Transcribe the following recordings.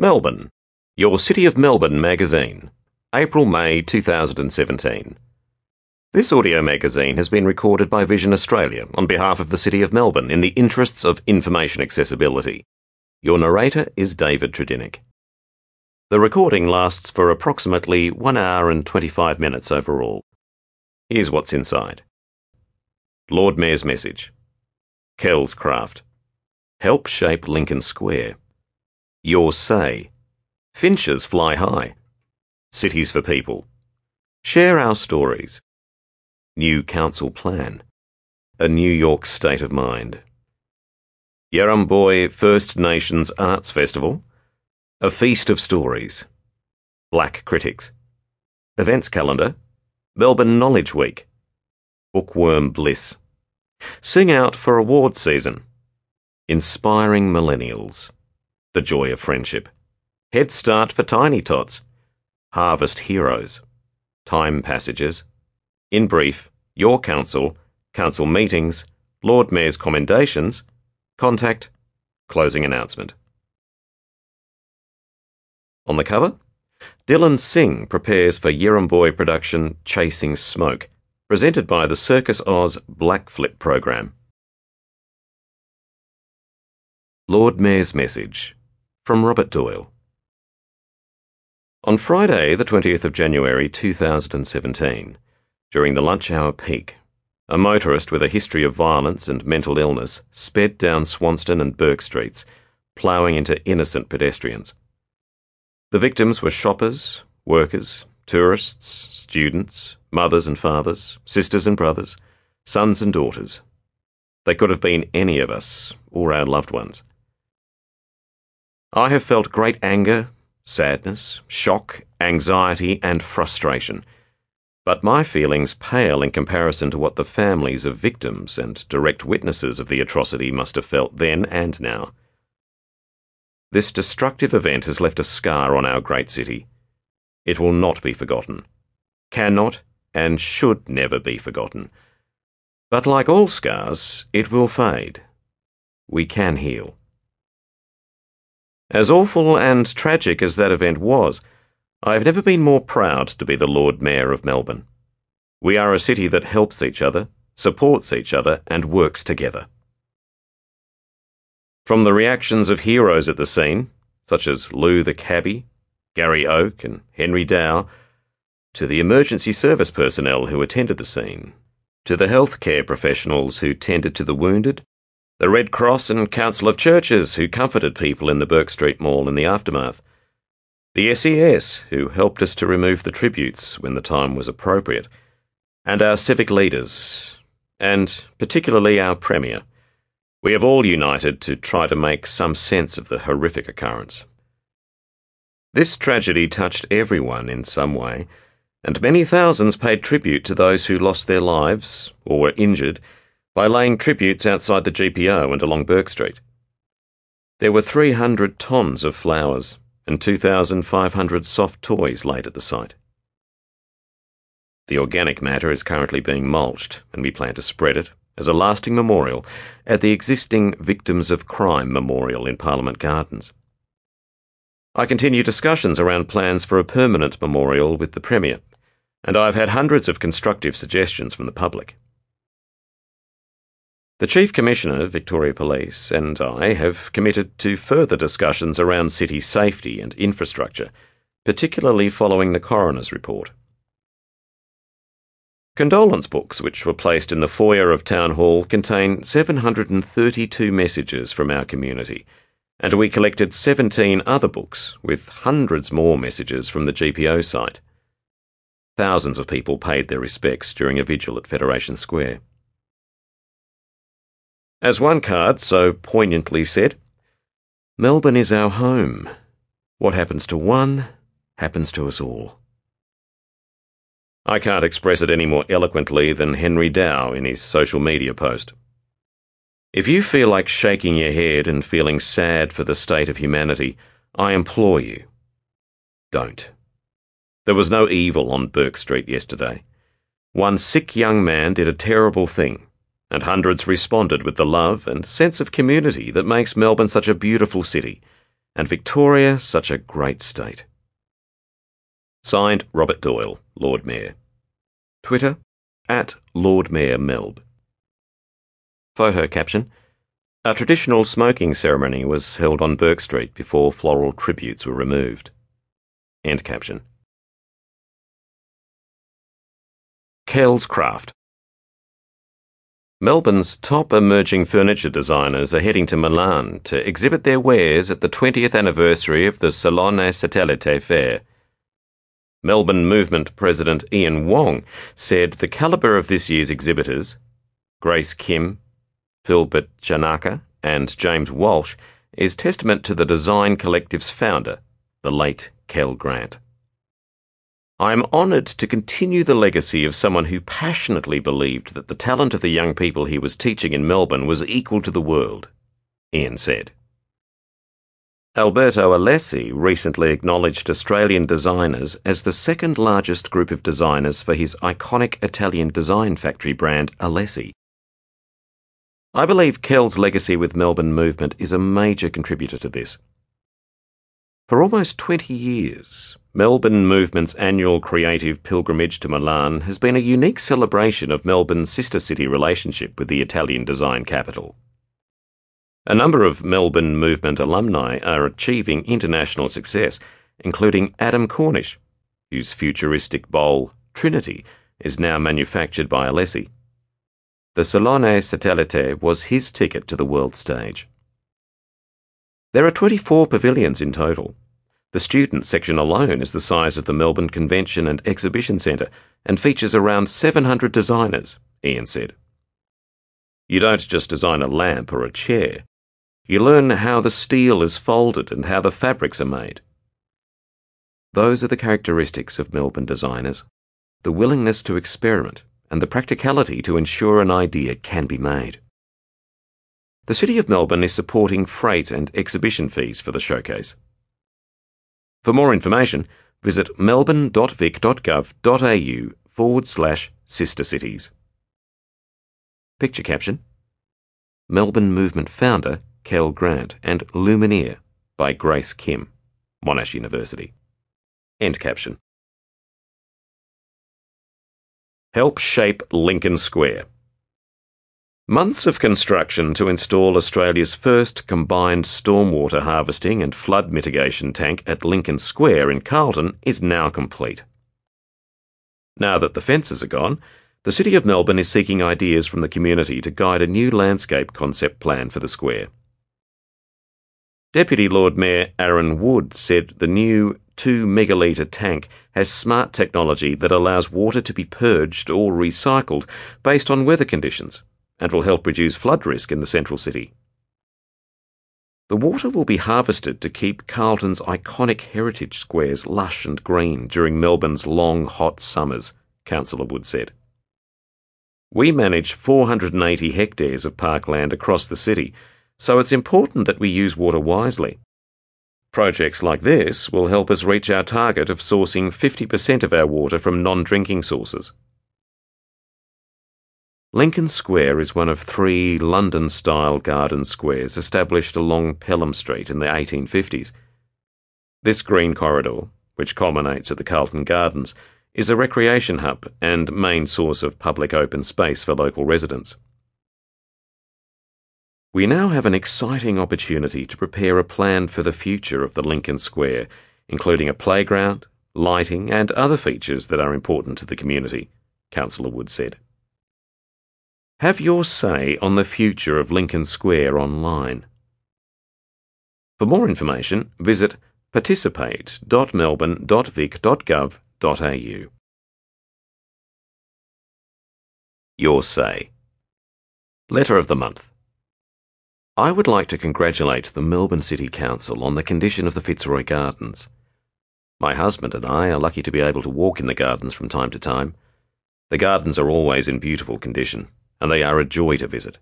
Melbourne, your City of Melbourne magazine, April May 2017. This audio magazine has been recorded by Vision Australia on behalf of the City of Melbourne in the interests of information accessibility. Your narrator is David Tredinnick. The recording lasts for approximately 1 hour and 25 minutes overall. Here's what's inside Lord Mayor's message Kel's craft, Help shape Lincoln Square. Your Say. Finches Fly High. Cities for People. Share Our Stories. New Council Plan. A New York State of Mind. Yirramboi First Nations Arts Festival. A Feast of Stories. Black Critics. Events Calendar. Melbourne Knowledge Week. Bookworm Bliss. Sing Out for Award Season. Inspiring Millennials. The Joy of Friendship, Head Start for Tiny Tots, Harvest Heroes, Time Passages, In Brief, Your Council, Council Meetings, Lord Mayor's Commendations, Contact, Closing Announcement. On the cover, Dylan Singh prepares for Yirramboi production Chasing Smoke, presented by the Circus Oz Black Flip program. Lord Mayor's Message from Robert Doyle. On Friday, the 20th of January 2017, during the lunch hour peak, a motorist with a history of violence and mental illness sped down Swanston and Bourke Streets, ploughing into innocent pedestrians. The victims were shoppers, workers, tourists, students, mothers and fathers, sisters and brothers, sons and daughters. They could have been any of us or our loved ones. I have felt great anger, sadness, shock, anxiety, and frustration. But my feelings pale in comparison to what the families of victims and direct witnesses of the atrocity must have felt then and now. This destructive event has left a scar on our great city. It will not be forgotten, cannot and should never be forgotten. But like all scars, it will fade. We can heal. As awful and tragic as that event was, I have never been more proud to be the Lord Mayor of Melbourne. We are a city that helps each other, supports each other, and works together. From the reactions of heroes at the scene, such as Lou the cabbie, Gary Oak, and Henry Dow, to the emergency service personnel who attended the scene, to the healthcare professionals who tended to the wounded, the Red Cross and Council of Churches, who comforted people in the Bourke Street Mall in the aftermath, the SES, who helped us to remove the tributes when the time was appropriate, and our civic leaders, and particularly our Premier. We have all united to try to make some sense of the horrific occurrence. This tragedy touched everyone in some way, and many thousands paid tribute to those who lost their lives or were injured by laying tributes outside the GPO and along Bourke Street. There were 300 tons of flowers and 2,500 soft toys laid at the site. The organic matter is currently being mulched, and we plan to spread it as a lasting memorial at the existing Victims of Crime Memorial in Parliament Gardens. I continue discussions around plans for a permanent memorial with the Premier, and I've had hundreds of constructive suggestions from the public. The Chief Commissioner, of Victoria Police, and I have committed to further discussions around city safety and infrastructure, particularly following the coroner's report. Condolence books, which were placed in the foyer of Town Hall, contain 732 messages from our community, and we collected 17 other books with hundreds more messages from the GPO site. Thousands of people paid their respects during a vigil at Federation Square. As one card so poignantly said, Melbourne is our home. What happens to one happens to us all. I can't express it any more eloquently than Henry Dow in his social media post. If you feel like shaking your head and feeling sad for the state of humanity, I implore you, don't. There was no evil on Bourke Street yesterday. One sick young man did a terrible thing and hundreds responded with the love and sense of community that makes Melbourne such a beautiful city. and Victoria such a great state. Signed Robert Doyle, Lord Mayor. Twitter at Lord Mayor Melb. Photo caption A traditional smoking ceremony was held on Bourke Street before floral tributes were removed. End caption. Kel's Craft Melbourne's top emerging furniture designers are heading to Milan to exhibit their wares at the 20th anniversary of the Salone Satellite Fair. Melbourne Movement President Ian Wong said the calibre of this year's exhibitors, Grace Kim, Philbert Janaka, and James Walsh, is testament to the design collective's founder, the late Kel Grant. I am honoured to continue the legacy of someone who passionately believed that the talent of the young people he was teaching in Melbourne was equal to the world, Ian said. Alberto Alessi recently acknowledged Australian designers as the second largest group of designers for his iconic Italian design factory brand Alessi. I believe Kel's legacy with Melbourne Movement is a major contributor to this. For almost 20 years, Melbourne Movement's annual creative pilgrimage to Milan has been a unique celebration of Melbourne's sister city relationship with the Italian design capital. A number of Melbourne Movement alumni are achieving international success, including Adam Cornish, whose futuristic bowl, Trinity, is now manufactured by Alessi. The Salone Satellite was his ticket to the world stage. There are 24 pavilions in total. The student section alone is the size of the Melbourne Convention and Exhibition Centre and features around 700 designers, Ian said. You don't just design a lamp or a chair. You learn how the steel is folded and how the fabrics are made. Those are the characteristics of Melbourne designers the willingness to experiment and the practicality to ensure an idea can be made. The City of Melbourne is supporting freight and exhibition fees for the showcase. For more information, visit melbourne.vic.gov.au forward slash sister cities. Picture caption Melbourne Movement founder Kel Grant and Lumineer by Grace Kim, Monash University. End caption. Help shape Lincoln Square. Months of construction to install Australia's first combined stormwater harvesting and flood mitigation tank at Lincoln Square in Carlton is now complete. Now that the fences are gone, the City of Melbourne is seeking ideas from the community to guide a new landscape concept plan for the square. Deputy Lord Mayor Aaron Wood said the new 2 megalitre tank has smart technology that allows water to be purged or recycled based on weather conditions and will help reduce flood risk in the central city. The water will be harvested to keep Carlton's iconic heritage squares lush and green during Melbourne's long, hot summers, Councillor Wood said. We manage 480 hectares of parkland across the city, so it's important that we use water wisely. Projects like this will help us reach our target of sourcing 50% of our water from non drinking sources. Lincoln Square is one of three London style garden squares established along Pelham Street in the 1850s. This green corridor, which culminates at the Carlton Gardens, is a recreation hub and main source of public open space for local residents. We now have an exciting opportunity to prepare a plan for the future of the Lincoln Square, including a playground, lighting, and other features that are important to the community, Councillor Wood said. Have your say on the future of Lincoln Square online. For more information, visit participate.melbourne.vic.gov.au. Your say. Letter of the Month. I would like to congratulate the Melbourne City Council on the condition of the Fitzroy Gardens. My husband and I are lucky to be able to walk in the gardens from time to time. The gardens are always in beautiful condition and they are a joy to visit.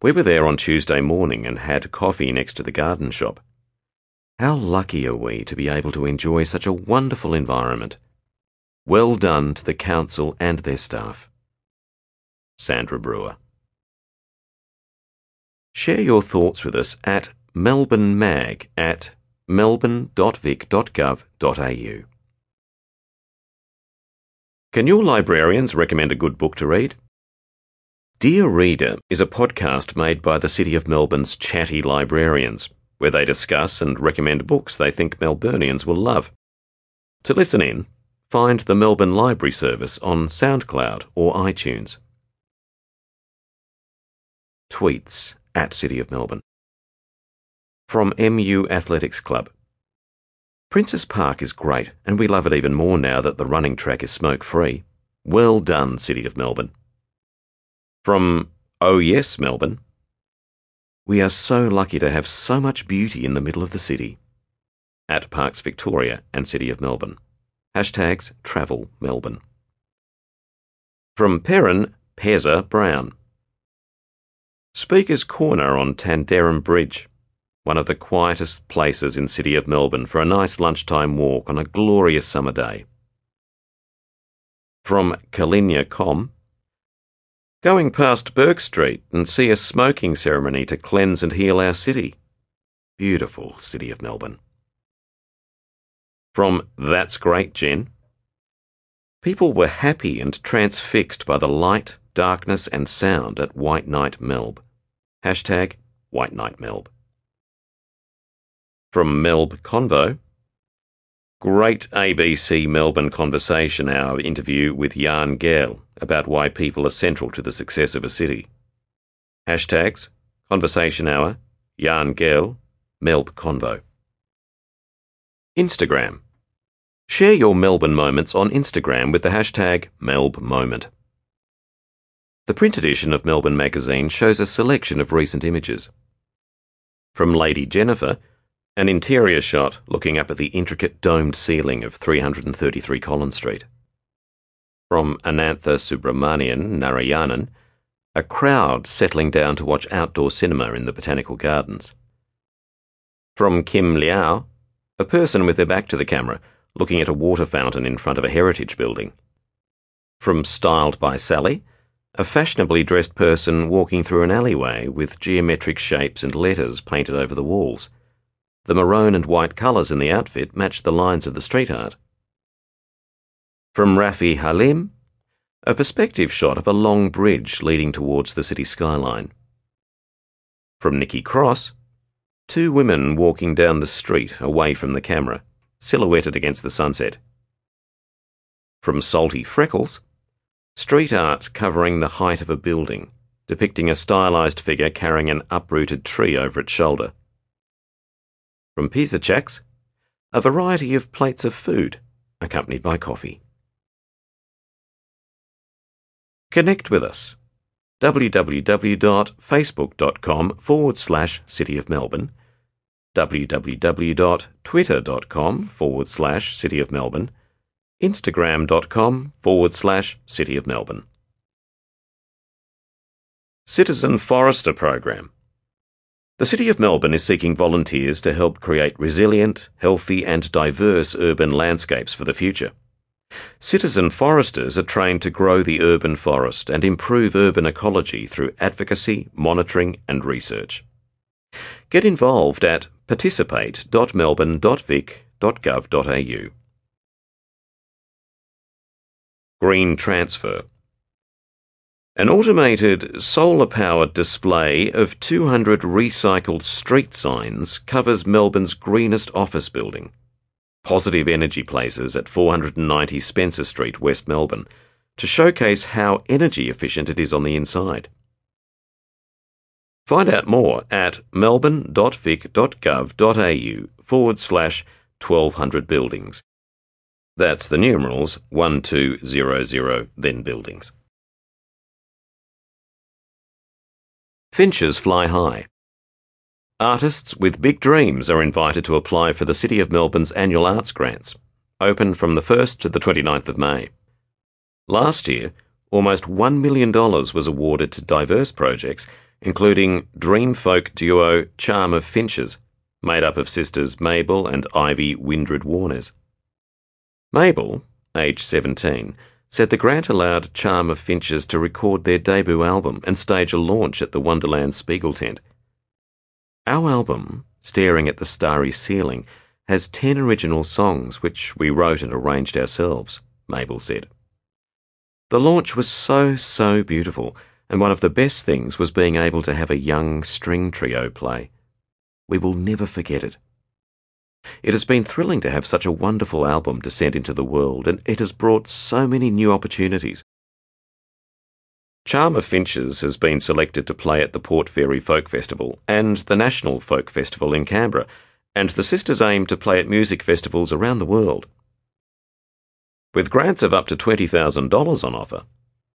We were there on Tuesday morning and had coffee next to the garden shop. How lucky are we to be able to enjoy such a wonderful environment. Well done to the council and their staff. Sandra Brewer. Share your thoughts with us at Melbourne Mag at melbourne.vic.gov.au. Can your librarians recommend a good book to read? Dear Reader is a podcast made by the City of Melbourne's chatty librarians, where they discuss and recommend books they think Melburnians will love. To listen in, find the Melbourne Library Service on SoundCloud or iTunes. Tweets at City of Melbourne. From MU Athletics Club. Princes Park is great, and we love it even more now that the running track is smoke free. Well done, City of Melbourne. From Oh Yes, Melbourne. We are so lucky to have so much beauty in the middle of the city. At Parks Victoria and City of Melbourne. Hashtags Travel Melbourne. From Perrin, Pezza Brown. Speaker's Corner on Tanderrum Bridge, one of the quietest places in City of Melbourne for a nice lunchtime walk on a glorious summer day. From Kalinia Com. Going past Bourke Street and see a smoking ceremony to cleanse and heal our city. Beautiful City of Melbourne. From That's Great, Jen. People were happy and transfixed by the light, darkness, and sound at White Night Melb. Hashtag White Night Melb. From Melb Convo. Great ABC Melbourne Conversation Hour interview with Jan Gehl about why people are central to the success of a city. Hashtags Conversation Hour, Jan Gehl, Melb Convo. Instagram. Share your Melbourne moments on Instagram with the hashtag MelbMoment. The print edition of Melbourne Magazine shows a selection of recent images. From Lady Jennifer, an interior shot looking up at the intricate domed ceiling of 333 Collins Street from Anantha Subramanian Narayanan, a crowd settling down to watch outdoor cinema in the Botanical Gardens. From Kim Liao, a person with their back to the camera looking at a water fountain in front of a heritage building. From Styled by Sally, a fashionably dressed person walking through an alleyway with geometric shapes and letters painted over the walls. The maroon and white colours in the outfit match the lines of the street art. From Rafi Halim, a perspective shot of a long bridge leading towards the city skyline. From Nikki Cross, two women walking down the street away from the camera, silhouetted against the sunset. From Salty Freckles, street art covering the height of a building, depicting a stylized figure carrying an uprooted tree over its shoulder. From Pizza Checks, a variety of plates of food, accompanied by coffee. Connect with us. www.facebook.com forward slash City of Melbourne, www.twitter.com forward slash City of Melbourne, instagram.com forward slash City of Melbourne. Citizen Forester Program. The City of Melbourne is seeking volunteers to help create resilient, healthy, and diverse urban landscapes for the future. Citizen foresters are trained to grow the urban forest and improve urban ecology through advocacy, monitoring, and research. Get involved at participate.melbourne.vic.gov.au. Green Transfer An automated solar powered display of 200 recycled street signs covers Melbourne's greenest office building. Positive Energy Places at 490 Spencer Street, West Melbourne, to showcase how energy efficient it is on the inside. Find out more at melbourne.vic.gov.au forward slash 1200 buildings. That's the numerals 1200 then buildings. Finches fly high. Artists with big dreams are invited to apply for the City of Melbourne's annual arts grants, open from the 1st to the 29th of May. Last year, almost $1 million was awarded to diverse projects, including dream folk duo Charm of Finches, made up of sisters Mabel and Ivy Windred Wornes. Mabel, aged 17, said the grant allowed Charm of Finches to record their debut album and stage a launch at the Wonderland Spiegel tent. Our album, staring at the starry ceiling, has 10 original songs which we wrote and arranged ourselves, Mabel said. The launch was so, so beautiful, and one of the best things was being able to have a young string trio play. We will never forget it. It has been thrilling to have such a wonderful album to send into the world, and it has brought so many new opportunities. Charm of Finches has been selected to play at the Port Fairy Folk Festival and the National Folk Festival in Canberra, and the sisters aim to play at music festivals around the world. With grants of up to $20,000 on offer,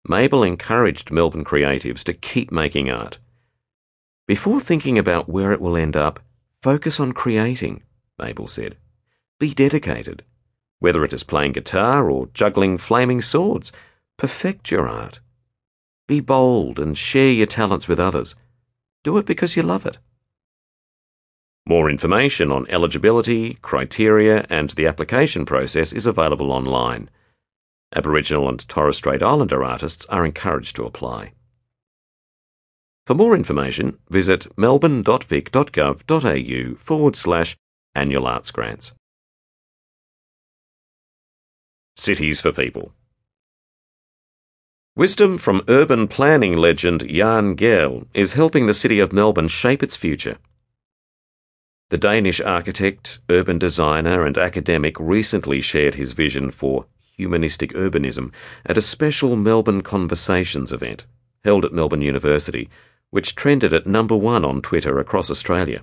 Mabel encouraged Melbourne creatives to keep making art. Before thinking about where it will end up, focus on creating, Mabel said. Be dedicated. Whether it is playing guitar or juggling flaming swords, perfect your art. Be bold and share your talents with others. Do it because you love it. More information on eligibility, criteria, and the application process is available online. Aboriginal and Torres Strait Islander artists are encouraged to apply. For more information, visit melbourne.vic.gov.au forward slash annual arts grants. Cities for People Wisdom from urban planning legend Jan Gehl is helping the city of Melbourne shape its future. The Danish architect, urban designer, and academic recently shared his vision for humanistic urbanism at a special Melbourne Conversations event held at Melbourne University, which trended at number one on Twitter across Australia.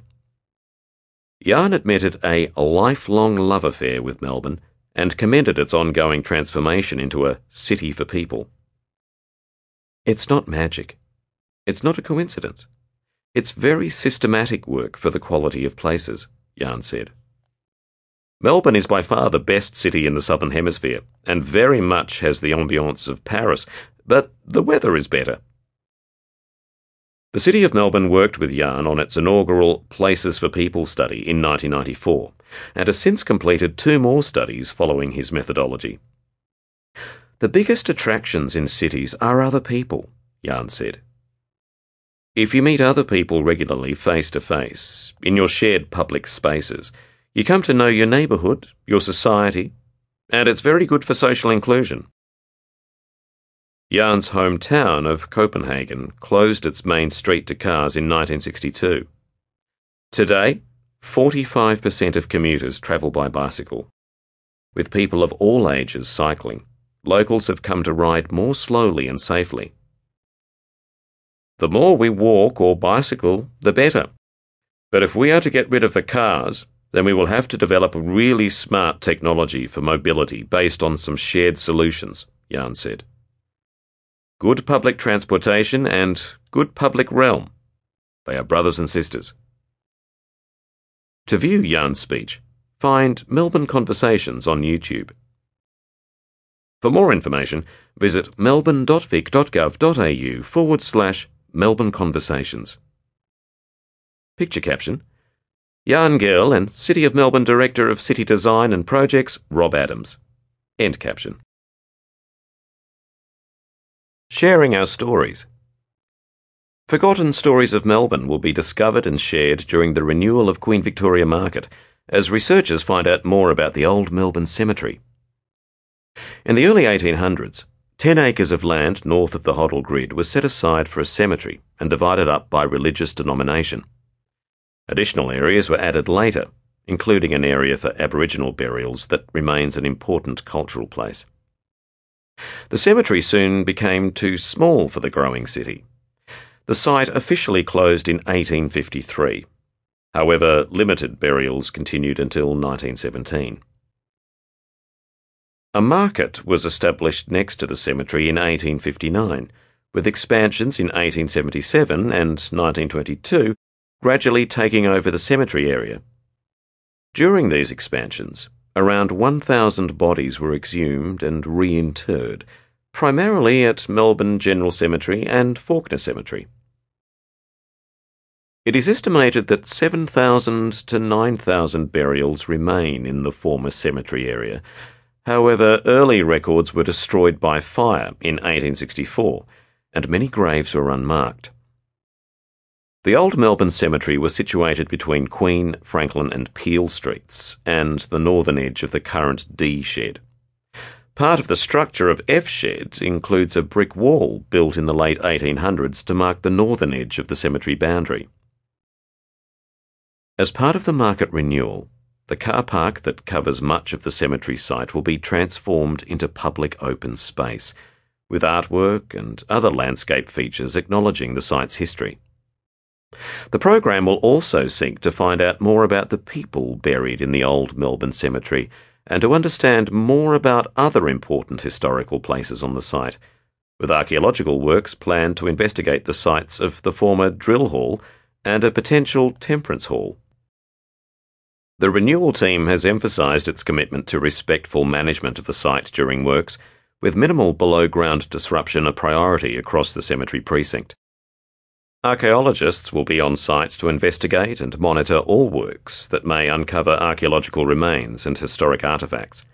Jan admitted a lifelong love affair with Melbourne and commended its ongoing transformation into a city for people. It's not magic. It's not a coincidence. It's very systematic work for the quality of places, Jan said. Melbourne is by far the best city in the Southern Hemisphere, and very much has the ambiance of Paris, but the weather is better. The City of Melbourne worked with Jan on its inaugural Places for People study in 1994, and has since completed two more studies following his methodology. The biggest attractions in cities are other people, Jan said. If you meet other people regularly face to face, in your shared public spaces, you come to know your neighbourhood, your society, and it's very good for social inclusion. Jan's hometown of Copenhagen closed its main street to cars in 1962. Today, 45% of commuters travel by bicycle. With people of all ages cycling, locals have come to ride more slowly and safely. The more we walk or bicycle, the better. But if we are to get rid of the cars, then we will have to develop a really smart technology for mobility based on some shared solutions, Jan said. Good public transportation and good public realm. They are brothers and sisters. To view Jan's speech, find Melbourne Conversations on YouTube. For more information, visit melbourne.vic.gov.au forward slash Melbourne Conversations. Picture caption Jan Gehl and City of Melbourne Director of City Design and Projects, Rob Adams. End caption. Sharing our stories. Forgotten stories of Melbourne will be discovered and shared during the renewal of Queen Victoria Market as researchers find out more about the old Melbourne Cemetery. In the early 1800s, 10 acres of land north of the Hoddle grid was set aside for a cemetery and divided up by religious denomination. Additional areas were added later, including an area for Aboriginal burials that remains an important cultural place. The cemetery soon became too small for the growing city. The site officially closed in 1853. However, limited burials continued until 1917. A market was established next to the cemetery in 1859, with expansions in 1877 and 1922 gradually taking over the cemetery area. During these expansions, around 1,000 bodies were exhumed and reinterred, primarily at Melbourne General Cemetery and Fawkner Cemetery. It is estimated that 7,000 to 9,000 burials remain in the former cemetery area, However, early records were destroyed by fire in 1864, and many graves were unmarked. The old Melbourne Cemetery was situated between Queen, Franklin, and Peel Streets and the northern edge of the current D shed. Part of the structure of F shed includes a brick wall built in the late 1800s to mark the northern edge of the cemetery boundary. As part of the market renewal, the car park that covers much of the cemetery site will be transformed into public open space, with artwork and other landscape features acknowledging the site's history. The program will also seek to find out more about the people buried in the old Melbourne cemetery and to understand more about other important historical places on the site, with archaeological works planned to investigate the sites of the former drill hall and a potential temperance hall. The renewal team has emphasised its commitment to respectful management of the site during works, with minimal below ground disruption a priority across the cemetery precinct. Archaeologists will be on site to investigate and monitor all works that may uncover archaeological remains and historic artefacts.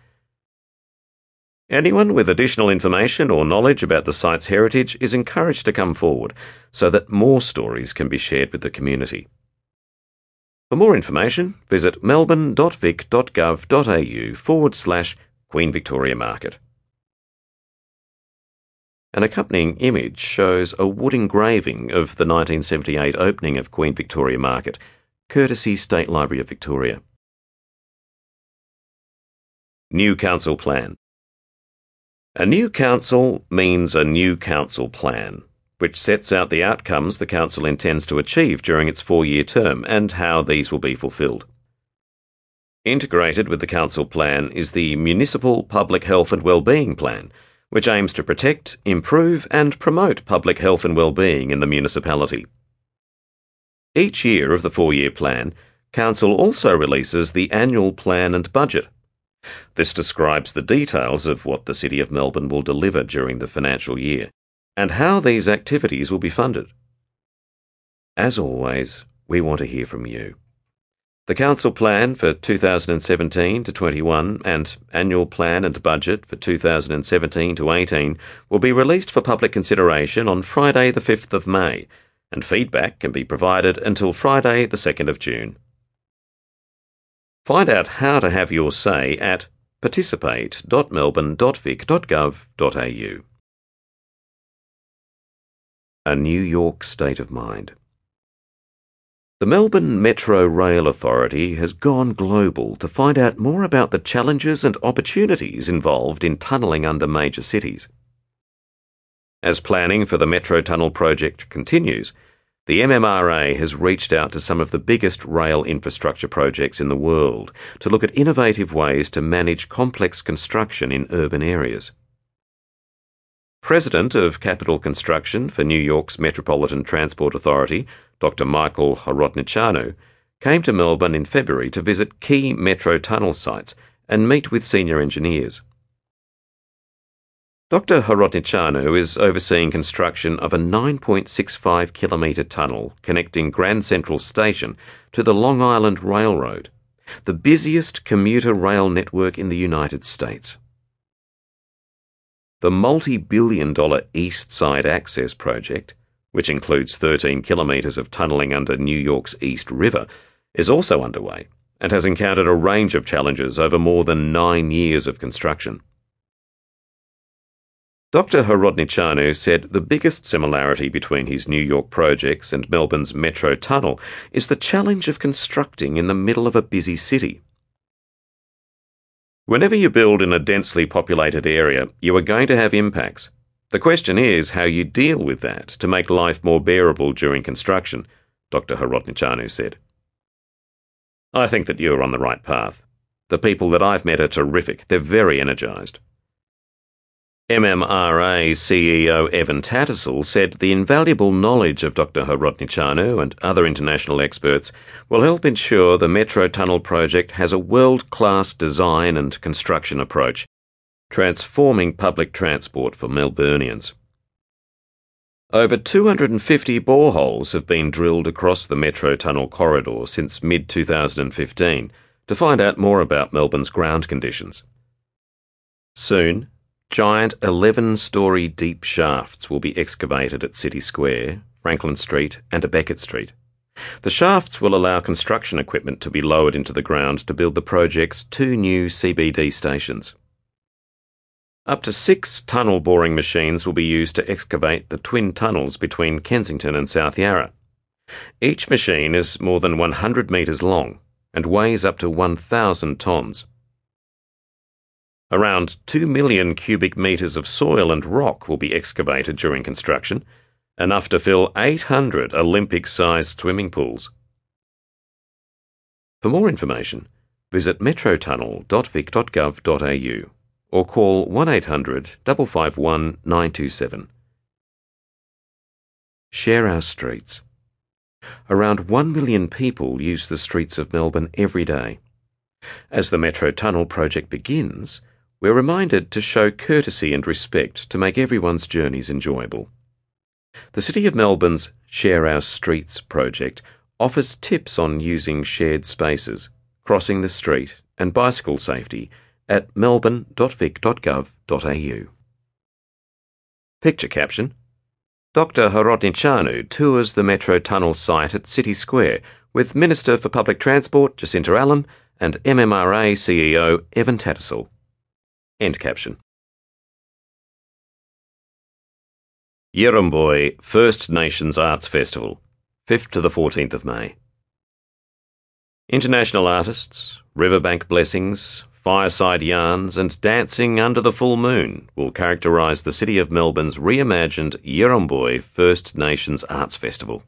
Anyone with additional information or knowledge about the site's heritage is encouraged to come forward so that more stories can be shared with the community. For more information, visit melbourne.vic.gov.au forward slash Queen Victoria Market. An accompanying image shows a wood engraving of the 1978 opening of Queen Victoria Market, courtesy State Library of Victoria. New Council Plan A new council means a new council plan, which sets out the outcomes the council intends to achieve during its four year term and how these will be fulfilled. Integrated with the council plan is the Municipal Public Health and Wellbeing Plan which aims to protect, improve, and promote public health and well-being in the municipality. Each year of the four-year plan, Council also releases the annual plan and budget. This describes the details of what the City of Melbourne will deliver during the financial year and how these activities will be funded. As always, we want to hear from you. The Council Plan for 2017 to 21 and Annual Plan and Budget for 2017 to 18 will be released for public consideration on Friday, the 5th of May, and feedback can be provided until Friday, the 2nd of June. Find out how to have your say at participate.melbourne.vic.gov.au. A New York State of Mind. The Melbourne Metro Rail Authority has gone global to find out more about the challenges and opportunities involved in tunnelling under major cities. As planning for the Metro Tunnel project continues, the MMRA has reached out to some of the biggest rail infrastructure projects in the world to look at innovative ways to manage complex construction in urban areas. President of Capital Construction for New York's Metropolitan Transport Authority, Dr. Michael Horodniceanu, came to Melbourne in February to visit key metro tunnel sites and meet with senior engineers. Dr. Horodniceanu is overseeing construction of a 9.65 kilometre tunnel connecting Grand Central Station to the Long Island Railroad, the busiest commuter rail network in the United States. The multi billion dollar East Side Access project which includes 13 kilometres of tunnelling under New York's East River, is also underway and has encountered a range of challenges over more than nine years of construction. Dr. Horodniceanu said the biggest similarity between his New York projects and Melbourne's Metro Tunnel is the challenge of constructing in the middle of a busy city. Whenever you build in a densely populated area, you are going to have impacts, the question is how you deal with that to make life more bearable during construction, Dr. Horodniceanu said. I think that you're on the right path. The people that I've met are terrific. They're very energised. MMRA CEO Evan Tattersall said the invaluable knowledge of Dr. Horodniceanu and other international experts will help ensure the Metro Tunnel project has a world class design and construction approach transforming public transport for Melburnians. Over 250 boreholes have been drilled across the Metro Tunnel corridor since mid 2015 to find out more about Melbourne's ground conditions. Soon, giant 11 story deep shafts will be excavated at City Square Franklin Street, and Beckett Street. The shafts will allow construction equipment to be lowered into the ground to build the project's two new CBD stations. Up to six tunnel boring machines will be used to excavate the twin tunnels between Kensington and South Yarra. Each machine is more than 100 metres long and weighs up to 1,000 tonnes. Around 2 million cubic metres of soil and rock will be excavated during construction enough to fill 800 Olympic sized swimming pools. For more information, visit metrotunnel.vic.gov.au or call 1800 551 927. Share our streets. Around 1 million people use the streets of Melbourne every day. As the Metro Tunnel project begins, we're reminded to show courtesy and respect to make everyone's journeys enjoyable. The City of Melbourne's Share Our Streets project offers tips on using shared spaces, crossing the street, and bicycle safety at melbourne.vic.gov.au. Picture caption Dr. Horodniceanu tours the Metro Tunnel site at City Square with Minister for Public Transport Jacinta Allan and MMRA CEO Evan Tattersall. End caption. Yirramboi First Nations Arts Festival, 5th to the 14th of May. International artists, riverbank blessings, fireside yarns, and dancing under the full moon will characterise the City of Melbourne's reimagined Yirramboi First Nations Arts Festival.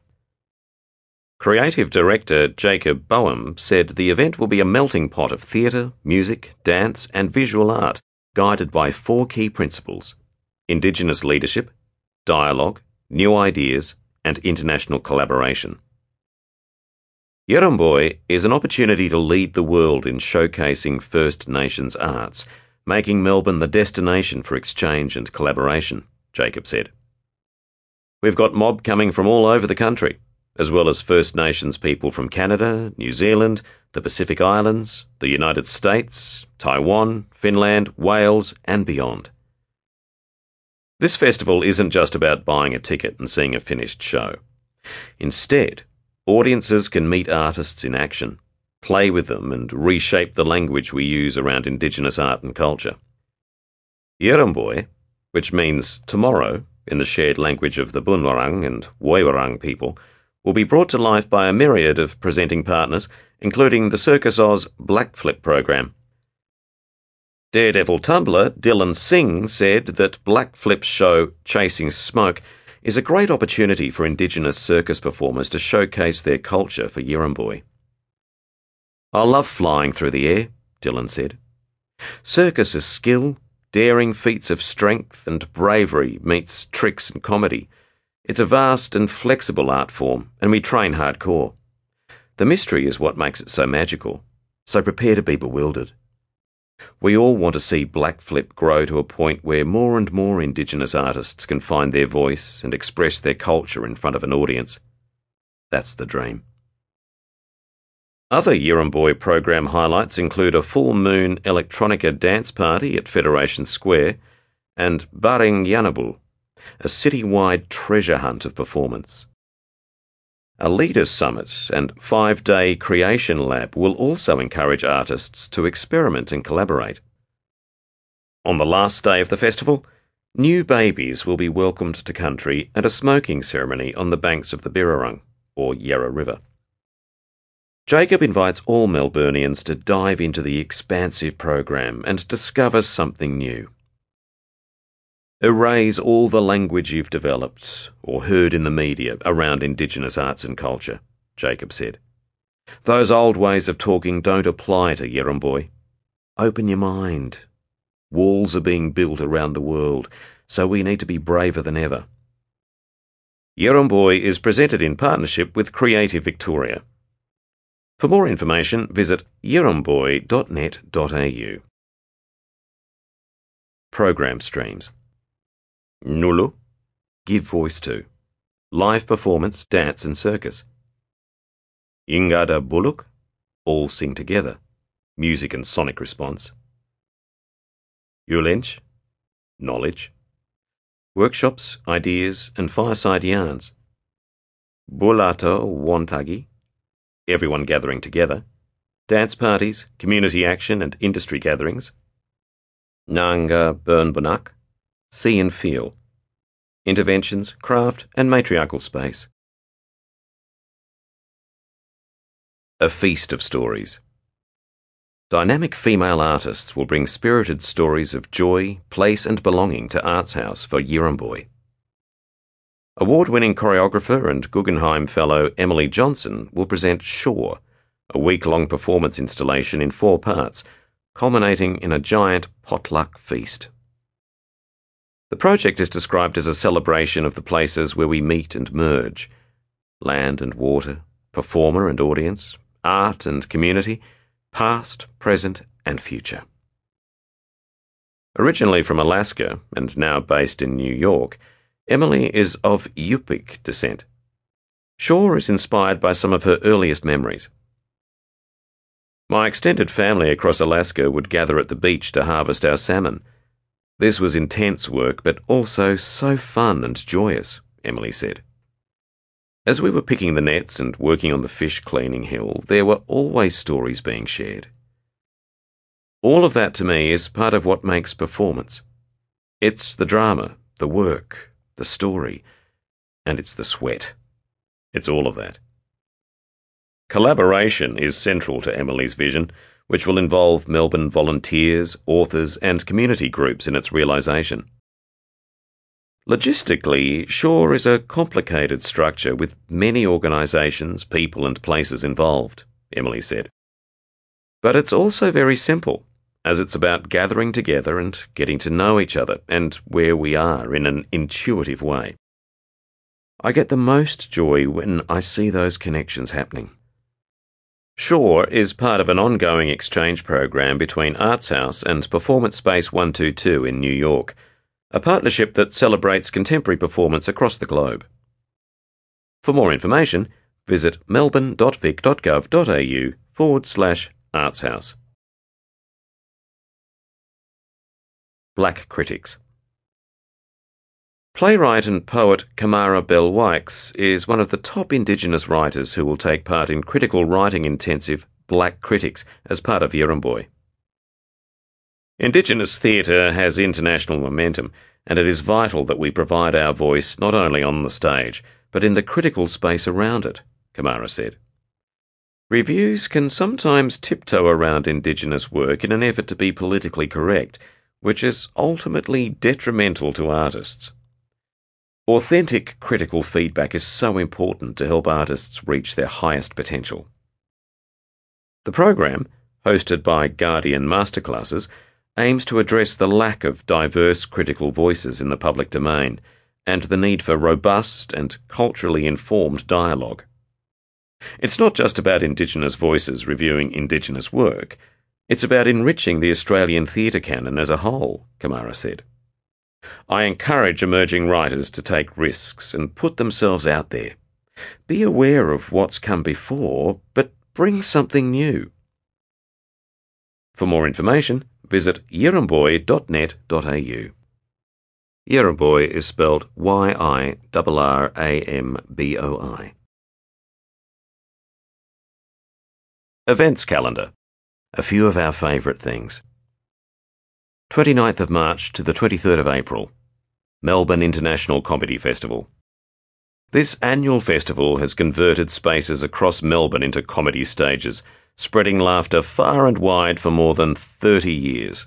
Creative director Jacob Boehm said the event will be a melting pot of theatre, music, dance, and visual art, guided by four key principles Indigenous leadership, dialogue, new ideas, and international collaboration. Yirramboi is an opportunity to lead the world in showcasing First Nations arts, making Melbourne the destination for exchange and collaboration, Jacob said. We've got mob coming from all over the country, as well as First Nations people from Canada, New Zealand, the Pacific Islands, the United States, Taiwan, Finland, Wales, and beyond. This festival isn't just about buying a ticket and seeing a finished show. Instead, audiences can meet artists in action, play with them, and reshape the language we use around Indigenous art and culture. Yirramboi, which means tomorrow in the shared language of the Bunurong and Woiwurrung people, will be brought to life by a myriad of presenting partners, including the Circus Oz Black Flip program. Daredevil tumbler Dylan Singh said that Black Flip's show Chasing Smoke is a great opportunity for Indigenous circus performers to showcase their culture for Yirramboi. I love flying through the air, Dylan said. Circus is skill, daring feats of strength and bravery meets tricks and comedy. It's a vast and flexible art form, and we train hardcore. The mystery is what makes it so magical, so prepare to be bewildered. We all want to see Black Flip grow to a point where more and more Indigenous artists can find their voice and express their culture in front of an audience. That's the dream. Other Yirramboi program highlights include a full moon electronica dance party at Federation Square and Baring Yanabul, a citywide treasure hunt of performance. A Leaders Summit and five day Creation Lab will also encourage artists to experiment and collaborate. On the last day of the festival, new babies will be welcomed to country at a smoking ceremony on the banks of the Birrarung, or Yarra River. Jacob invites all Melburnians to dive into the expansive program and discover something new. Erase all the language you've developed or heard in the media around Indigenous arts and culture, Jacob said. Those old ways of talking don't apply to Yirramboi. Open your mind. Walls are being built around the world, so we need to be braver than ever. Yirramboi is presented in partnership with Creative Victoria. For more information, visit yirramboi.net.au. Program streams. Nulu, give voice to. Live performance, dance and circus. Ingada Buluk, all sing together. Music and sonic response. Ulench, knowledge. Workshops, ideas and fireside yarns. Bulato Wonthaggi, everyone gathering together, dance parties, community action, and industry gatherings. Nanga Burnbunak, see and feel, interventions, craft, and matriarchal space. A feast of stories. Dynamic female artists will bring spirited stories of joy, place, and belonging to Arts House for Yirramboi. Award winning choreographer and Guggenheim Fellow Emily Johnson will present Shore, a week long performance installation in four parts culminating in a giant potluck feast. The project is described as a celebration of the places where we meet and merge land and water, performer and audience, art and community, past, present, and future. Originally from Alaska and now based in New York, Emily is of Yupik descent. Shore is inspired by some of her earliest memories. My extended family across Alaska would gather at the beach to harvest our salmon. This was intense work, but also so fun and joyous, Emily said. As we were picking the nets and working on the fish cleaning hill, there were always stories being shared. All of that to me is part of what makes performance. It's the drama, the work, the story, and it's the sweat. It's all of that. Collaboration is central to Emily's vision, which will involve Melbourne volunteers, authors, and community groups in its realisation. Logistically, Shore is a complicated structure with many organisations, people, and places involved, Emily said. But it's also very simple, as it's about gathering together and getting to know each other and where we are in an intuitive way. I get the most joy when I see those connections happening. Shore is part of an ongoing exchange program between Arts House and Performance Space 122 in New York, a partnership that celebrates contemporary performance across the globe. For more information, visit melbourne.vic.gov.au forward slash artshouse. Black Critics Playwright and poet Kamarra Bell Wykes is one of the top Indigenous writers who will take part in critical writing intensive Black Critics as part of Yirramboi. Indigenous theatre has international momentum, and it is vital that we provide our voice not only on the stage, but in the critical space around it, Kamarra said. Reviews can sometimes tiptoe around Indigenous work in an effort to be politically correct, which is ultimately detrimental to artists. Authentic critical feedback is so important to help artists reach their highest potential. The program, hosted by Guardian Masterclasses, aims to address the lack of diverse critical voices in the public domain and the need for robust and culturally informed dialogue. It's not just about Indigenous voices reviewing Indigenous work, it's about enriching the Australian theatre canon as a whole, Kamarra said. I encourage emerging writers to take risks and put themselves out there. Be aware of what's come before, but bring something new. For more information, visit yirramboi.net.au. Yirramboi is spelled Y I R R A M B O I. Events calendar. A few of our favourite things. 29th of March to the 23rd of April, Melbourne International Comedy Festival. This annual festival has converted spaces across Melbourne into comedy stages, spreading laughter far and wide for more than 30 years.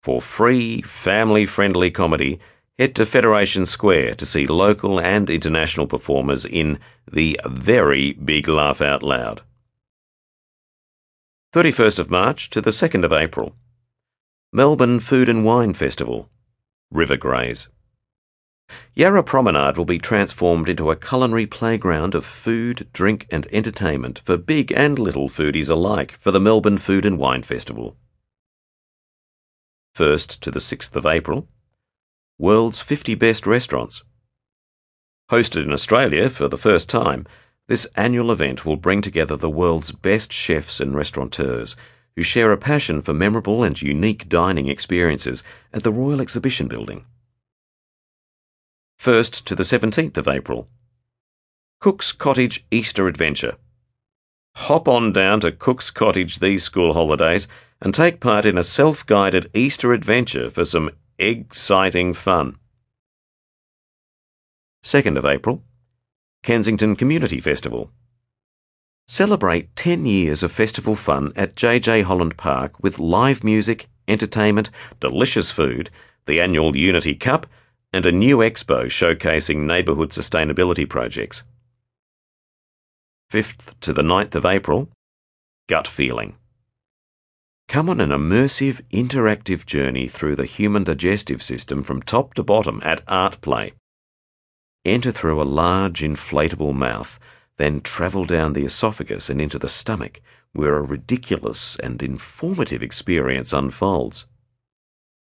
For free, family friendly comedy, head to Federation Square to see local and international performers in the very big laugh out loud. 31st of March to the 2nd of April. Melbourne Food and Wine Festival, River Graze. Yarra Promenade will be transformed into a culinary playground of food, drink, and entertainment for big and little foodies alike for the Melbourne Food and Wine Festival. 1st to the 6th of April, World's 50 Best Restaurants. Hosted in Australia for the first time, this annual event will bring together the world's best chefs and restaurateurs who share a passion for memorable and unique dining experiences at the Royal Exhibition Building. 1st to the 17th of April. Cook's Cottage Easter Adventure. Hop on down to Cook's Cottage these school holidays and take part in a self guided Easter adventure for some exciting fun. 2nd of April, Kensington Community Festival. Celebrate 10 years of festival fun at JJ Holland Park with live music, entertainment, delicious food, the annual Unity Cup, and a new expo showcasing neighbourhood sustainability projects. 5th to the 9th of April, Gut Feeling. Come on an immersive, interactive journey through the human digestive system from top to bottom at Art Play. Enter through a large inflatable mouth then travel down the esophagus and into the stomach, where a ridiculous and informative experience unfolds.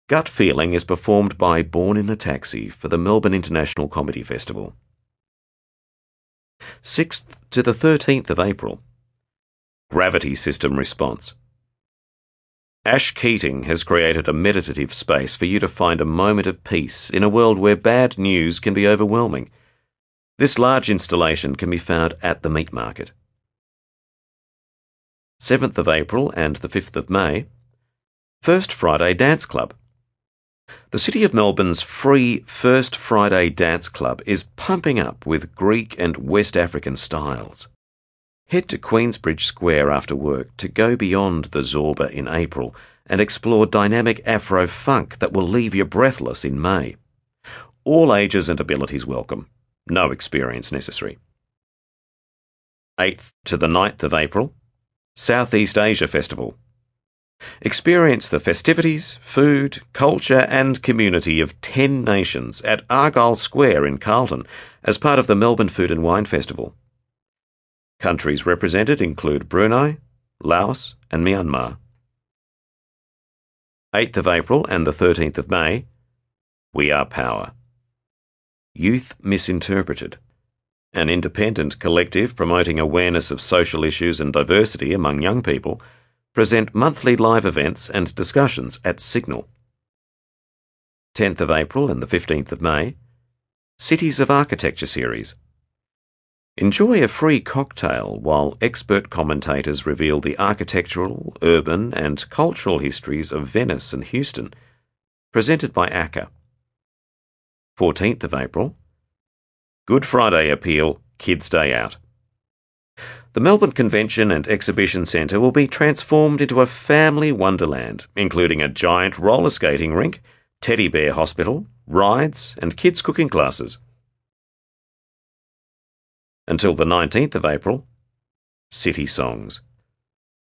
Gut Feeling is performed by Born in a Taxi for the Melbourne International Comedy Festival. 6th to the 13th of April. Gravity System Response. Ash Keating has created a meditative space for you to find a moment of peace in a world where bad news can be overwhelming this large installation can be found at the meat market. 7th of April and the 5th of May, First Friday Dance Club. The City of Melbourne's free First Friday Dance Club is pumping up with Greek and West African styles. Head to Queensbridge Square after work to go beyond the Zorba in April and explore dynamic Afro funk that will leave you breathless in May. All ages and abilities welcome. No experience necessary. 8th to the 9th of April, Southeast Asia Festival. Experience the festivities, food, culture, and community of 10 nations at Argyle Square in Carlton as part of the Melbourne Food and Wine Festival. Countries represented include Brunei, Laos, and Myanmar. 8th of April and the 13th of May, We Are Power. Youth Misinterpreted, an independent collective promoting awareness of social issues and diversity among young people, present monthly live events and discussions at Signal. 10th of April and the 15th of May, Cities of Architecture series. Enjoy a free cocktail while expert commentators reveal the architectural, urban, and cultural histories of Venice and Houston, presented by ACCA. 14th of April. Good Friday appeal, Kids Day Out. The Melbourne Convention and Exhibition Centre will be transformed into a family wonderland, including a giant roller skating rink, teddy bear hospital, rides, and kids' cooking classes. Until the 19th of April, City Songs.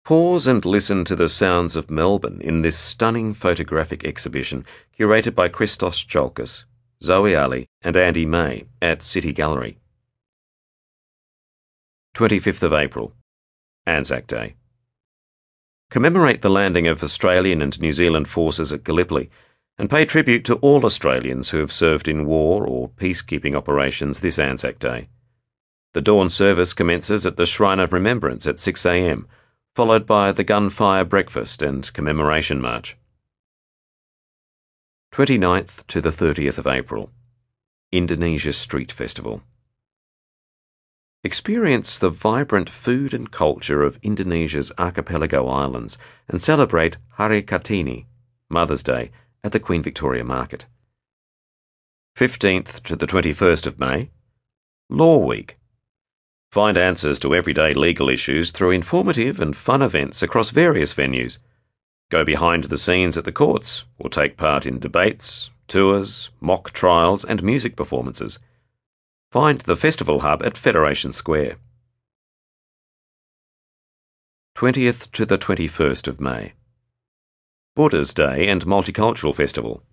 Pause and listen to the sounds of Melbourne in this stunning photographic exhibition curated by Christos Tsiolkas. Zoe Ali, and Andy May at City Gallery. 25th of April, Anzac Day. Commemorate the landing of Australian and New Zealand forces at Gallipoli and pay tribute to all Australians who have served in war or peacekeeping operations this Anzac Day. The dawn service commences at the Shrine of Remembrance at 6am, followed by the gunfire breakfast and commemoration march. 29th to the 30th of April, Indonesia Street Festival. Experience the vibrant food and culture of Indonesia's archipelago islands and celebrate Hari Kartini, Mother's Day, at the Queen Victoria Market. 15th to the 21st of May, Law Week. Find answers to everyday legal issues through informative and fun events across various venues go behind the scenes at the courts, or take part in debates, tours, mock trials, and music performances. Find the Festival Hub at Federation Square. 20th to the 21st of May. Buddha's Day and Multicultural Festival.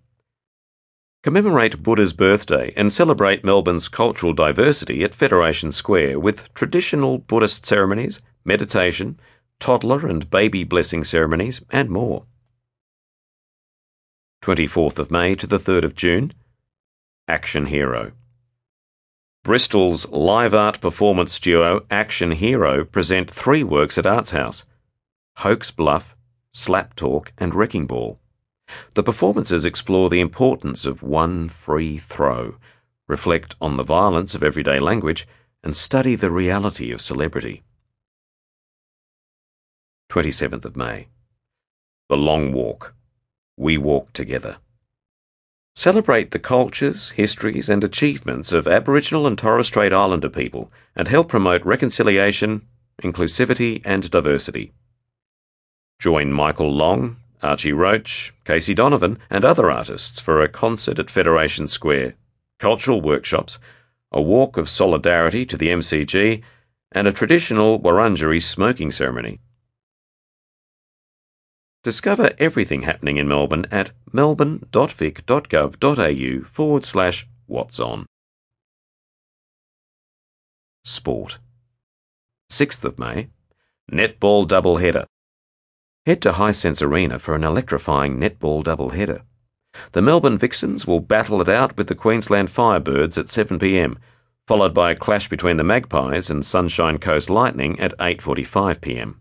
Commemorate Buddha's birthday and celebrate Melbourne's cultural diversity at Federation Square with traditional Buddhist ceremonies, meditation, toddler and baby blessing ceremonies, and more. 24th of May to the 3rd of June, Action Hero. Bristol's live art performance duo Action Hero present three works at Arts House Hoke's Bluff, Slap Talk, and Wrecking Ball. The performances explore the importance of one free throw, reflect on the violence of everyday language, and study the reality of celebrity. 27th of May. The Long Walk. We Walk Together. Celebrate the cultures, histories, and achievements of Aboriginal and Torres Strait Islander people and help promote reconciliation, inclusivity, and diversity. Join Michael Long, Archie Roach, Casey Donovan, and other artists for a concert at Federation Square, cultural workshops, a walk of solidarity to the MCG, and a traditional Wurundjeri smoking ceremony. Discover everything happening in Melbourne at melbourne.vic.gov.au forward slash what's on. Sport. 6th of May, Netball Doubleheader. Head to Hisense Arena for an electrifying netball doubleheader. The Melbourne Vixens will battle it out with the Queensland Firebirds at 7pm, followed by a clash between the Magpies and Sunshine Coast Lightning at 8.45pm.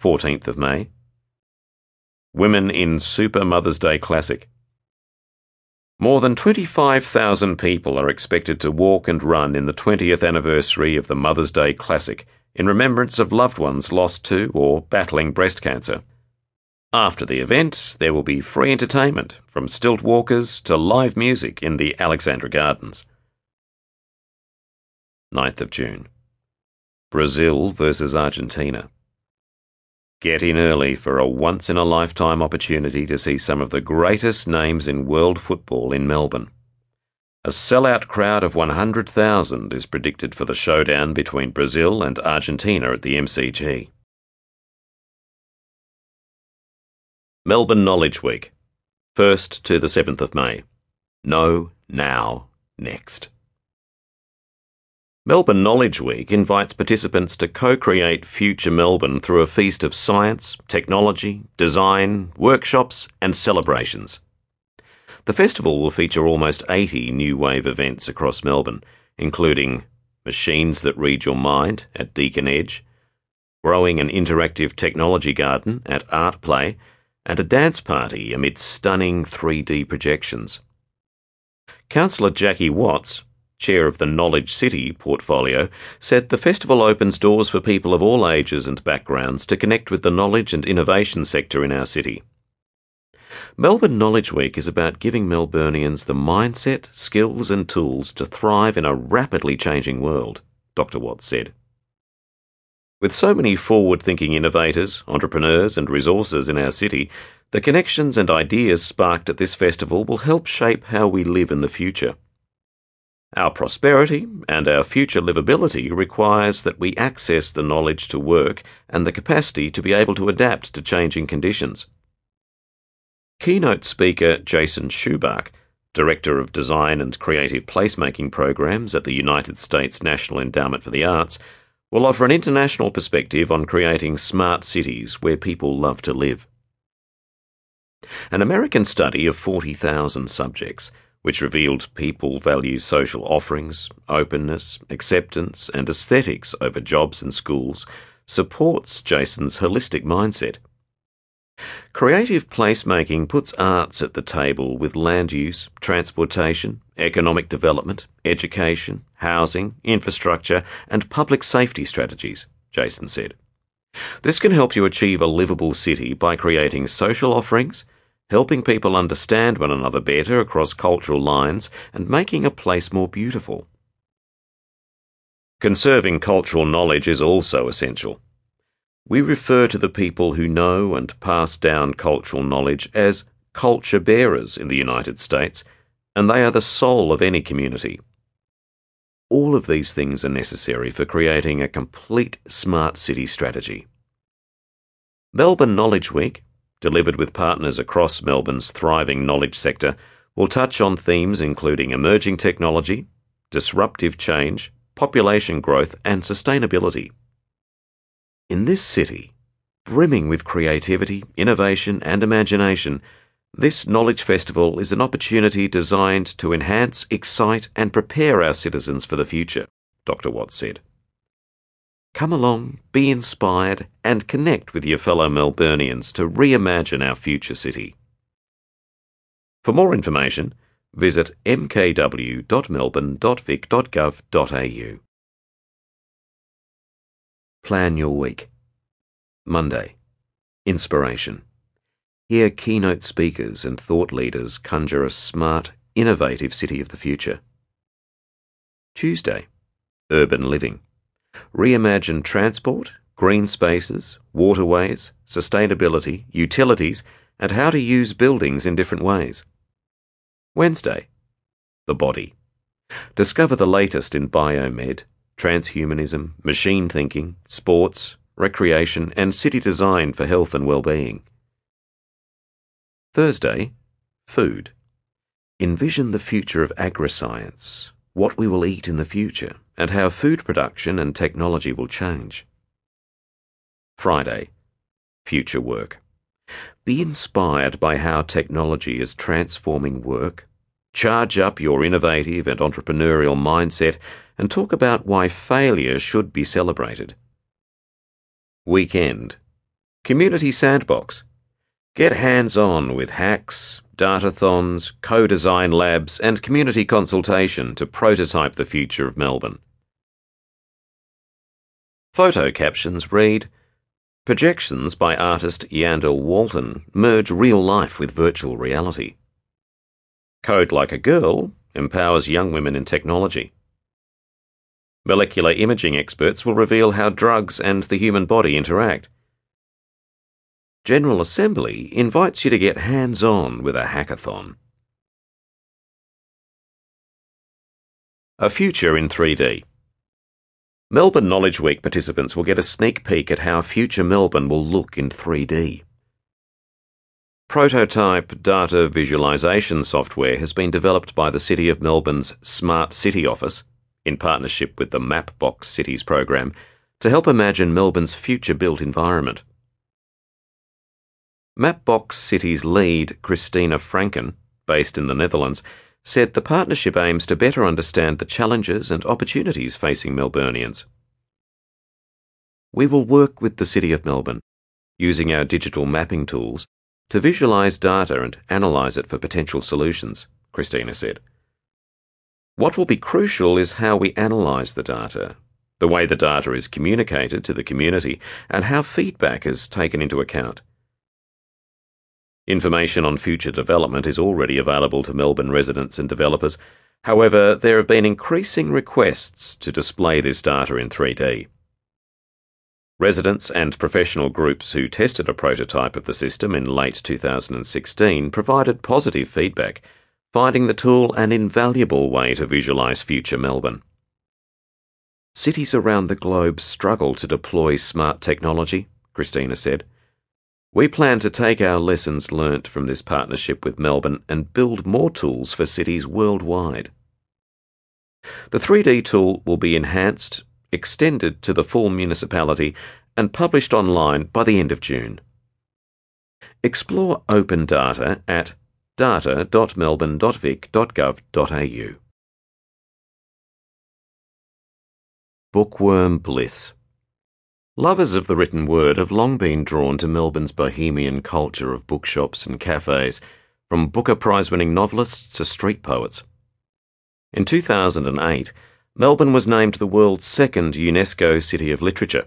14th of May. Women in Super Mother's Day Classic. More than 25,000 people are expected to walk and run in the 20th anniversary of the Mother's Day Classic in remembrance of loved ones lost to or battling breast cancer. After the event, there will be free entertainment from stilt walkers to live music in the Alexandra Gardens. 9th of June. Brazil versus Argentina. Get in early for a once in a lifetime opportunity to see some of the greatest names in world football in Melbourne. A sellout crowd of 100,000 is predicted for the showdown between Brazil and Argentina at the MCG. Melbourne Knowledge Week, 1st to the 7th of May. Know, now, next. Melbourne Knowledge Week invites participants to co create future Melbourne through a feast of science, technology, design, workshops, and celebrations. The festival will feature almost 80 new wave events across Melbourne, including Machines That Read Your Mind at Deakin Edge, growing an interactive technology garden at Art Play, and a dance party amid stunning 3D projections. Councillor Jackie Watts, chair of the Knowledge City portfolio, said the festival opens doors for people of all ages and backgrounds to connect with the knowledge and innovation sector in our city. Melbourne Knowledge Week is about giving Melburnians the mindset, skills, and tools to thrive in a rapidly changing world, Dr. Watts said. With so many forward thinking innovators, entrepreneurs, and resources in our city, the connections and ideas sparked at this festival will help shape how we live in the future. Our prosperity and our future livability requires that we access the knowledge to work and the capacity to be able to adapt to changing conditions. Keynote speaker Jason Schupbach, Director of Design and Creative Placemaking Programs at the United States National Endowment for the Arts, will offer an international perspective on creating smart cities where people love to live. An American study of 40,000 subjects which revealed people value social offerings, openness, acceptance, and aesthetics over jobs and schools, supports Jason's holistic mindset. Creative placemaking puts arts at the table with land use, transportation, economic development, education, housing, infrastructure, and public safety strategies, Jason said. This can help you achieve a livable city by creating social offerings helping people understand one another better across cultural lines and making a place more beautiful. Conserving cultural knowledge is also essential. We refer to the people who know and pass down cultural knowledge as culture bearers in the United States, and they are the soul of any community. All of these things are necessary for creating a complete smart city strategy. Melbourne Knowledge Week delivered with partners across Melbourne's thriving knowledge sector, will touch on themes including emerging technology, disruptive change, population growth, and sustainability. In this city, brimming with creativity, innovation, and imagination, this Knowledge Festival is an opportunity designed to enhance, excite, and prepare our citizens for the future, Dr. Watts said. Come along, be inspired, and connect with your fellow Melburnians to reimagine our future city. For more information, visit mkw.melbourne.vic.gov.au. Plan your week. Monday. Inspiration. Hear keynote speakers and thought leaders conjure a smart, innovative city of the future. Tuesday. Urban living. Reimagine transport, green spaces, waterways, sustainability, utilities, and how to use buildings in different ways. Wednesday. The body. Discover the latest in biomed, transhumanism, machine thinking, sports, recreation, and city design for health and well-being. Thursday. Food. Envision the future of agri-science, what we will eat in the future, and how food production and technology will change. Friday. Future work. Be inspired by how technology is transforming work. Charge up your innovative and entrepreneurial mindset and talk about why failure should be celebrated. Weekend. Community Sandbox. Get hands on with hacks, datathons, co design labs, and community consultation to prototype the future of Melbourne. Photo captions read Projections by artist Yandell Walton merge real life with virtual reality. Code Like a Girl empowers young women in technology. Molecular imaging experts will reveal how drugs and the human body interact. General Assembly invites you to get hands on with a hackathon. A Future in 3D. Melbourne Knowledge Week participants will get a sneak peek at how future Melbourne will look in 3D. Prototype data visualisation software has been developed by the City of Melbourne's Smart City Office, in partnership with the Mapbox Cities program, to help imagine Melbourne's future built environment. Mapbox Cities lead, Christina Franken, based in the Netherlands, said the partnership aims to better understand the challenges and opportunities facing Melburnians. We will work with the City of Melbourne, using our digital mapping tools, to visualise data and analyse it for potential solutions, Christina said. What will be crucial is how we analyse the data, the way the data is communicated to the community, and how feedback is taken into account. Information on future development is already available to Melbourne residents and developers. However, there have been increasing requests to display this data in 3D. Residents and professional groups who tested a prototype of the system in late 2016 provided positive feedback, finding the tool an invaluable way to visualise future Melbourne. Cities around the globe struggle to deploy smart technology, Christina said. We plan to take our lessons learnt from this partnership with Melbourne and build more tools for cities worldwide. The 3D tool will be enhanced, extended to the full municipality, and published online by the end of June. Explore open data at data.melbourne.vic.gov.au. Bookworm Bliss Lovers of the written word have long been drawn to Melbourne's bohemian culture of bookshops and cafes, from Booker Prize winning novelists to street poets. In 2008, Melbourne was named the world's second UNESCO City of Literature,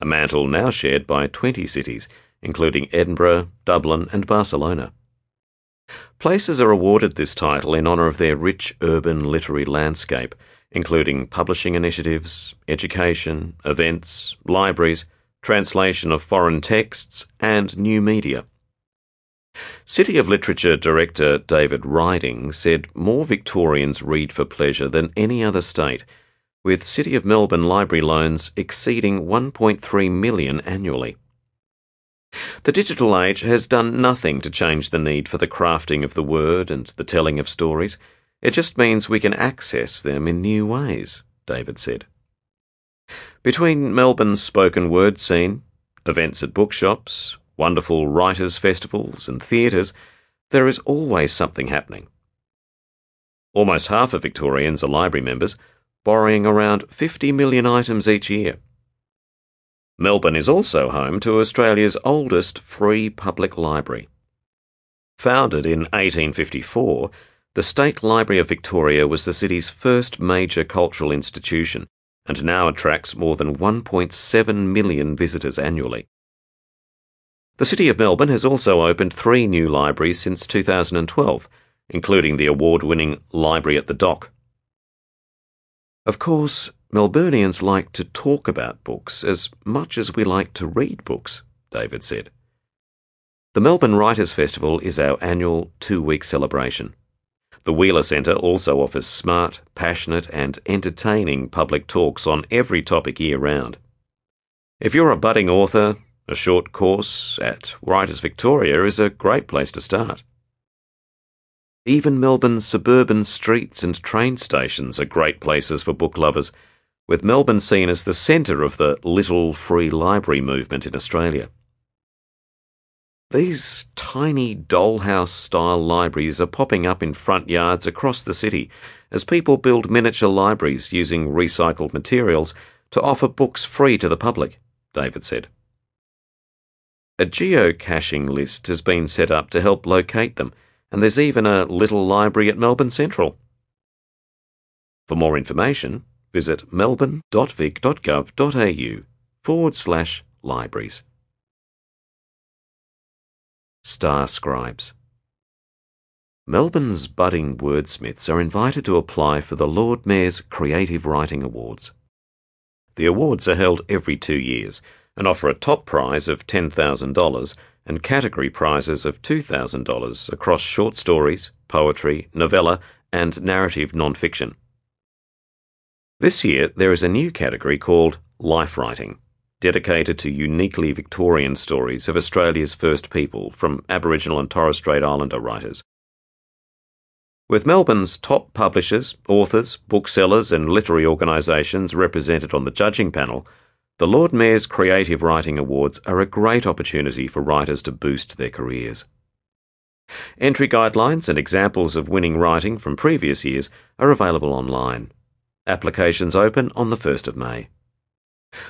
a mantle now shared by 20 cities, including Edinburgh, Dublin, and Barcelona. Places are awarded this title in honour of their rich urban literary landscape including publishing initiatives, education, events, libraries, translation of foreign texts, and new media. City of Literature director David Ryding said more Victorians read for pleasure than any other state, with City of Melbourne library loans exceeding 1.3 million annually. The digital age has done nothing to change the need for the crafting of the word and the telling of stories. It just means we can access them in new ways, David said. Between Melbourne's spoken word scene, events at bookshops, wonderful writers' festivals, and theatres, there is always something happening. Almost half of Victorians are library members, borrowing around 50 million items each year. Melbourne is also home to Australia's oldest free public library. Founded in 1854, The State Library of Victoria was the city's first major cultural institution and now attracts more than 1.7 million visitors annually. The City of Melbourne has also opened three new libraries since 2012, including the award winning Library at the Dock. Of course, Melburnians like to talk about books as much as we like to read books, David said. The Melbourne Writers' Festival is our annual two week celebration. The Wheeler Centre also offers smart, passionate, and entertaining public talks on every topic year round. If you're a budding author, a short course at Writers Victoria is a great place to start. Even Melbourne's suburban streets and train stations are great places for book lovers, with Melbourne seen as the centre of the little free library movement in Australia. These tiny dollhouse style libraries are popping up in front yards across the city as people build miniature libraries using recycled materials to offer books free to the public, David said. A geocaching list has been set up to help locate them, and there's even a little library at Melbourne Central. For more information, visit melbourne.vic.gov.au forward slash libraries. Star Scribes. Melbourne's budding wordsmiths are invited to apply for the Lord Mayor's Creative Writing Awards. The awards are held every two years and offer a top prize of $10,000 and category prizes of $2,000 across short stories, poetry, novella, and narrative non-fiction. This year there is a new category called Life Writing dedicated to uniquely Victorian stories of Australia's first people from Aboriginal and Torres Strait Islander writers. With Melbourne's top publishers, authors, booksellers, and literary organisations represented on the judging panel, the Lord Mayor's Creative Writing Awards are a great opportunity for writers to boost their careers. Entry guidelines and examples of winning writing from previous years are available online. Applications open on the 1st of May.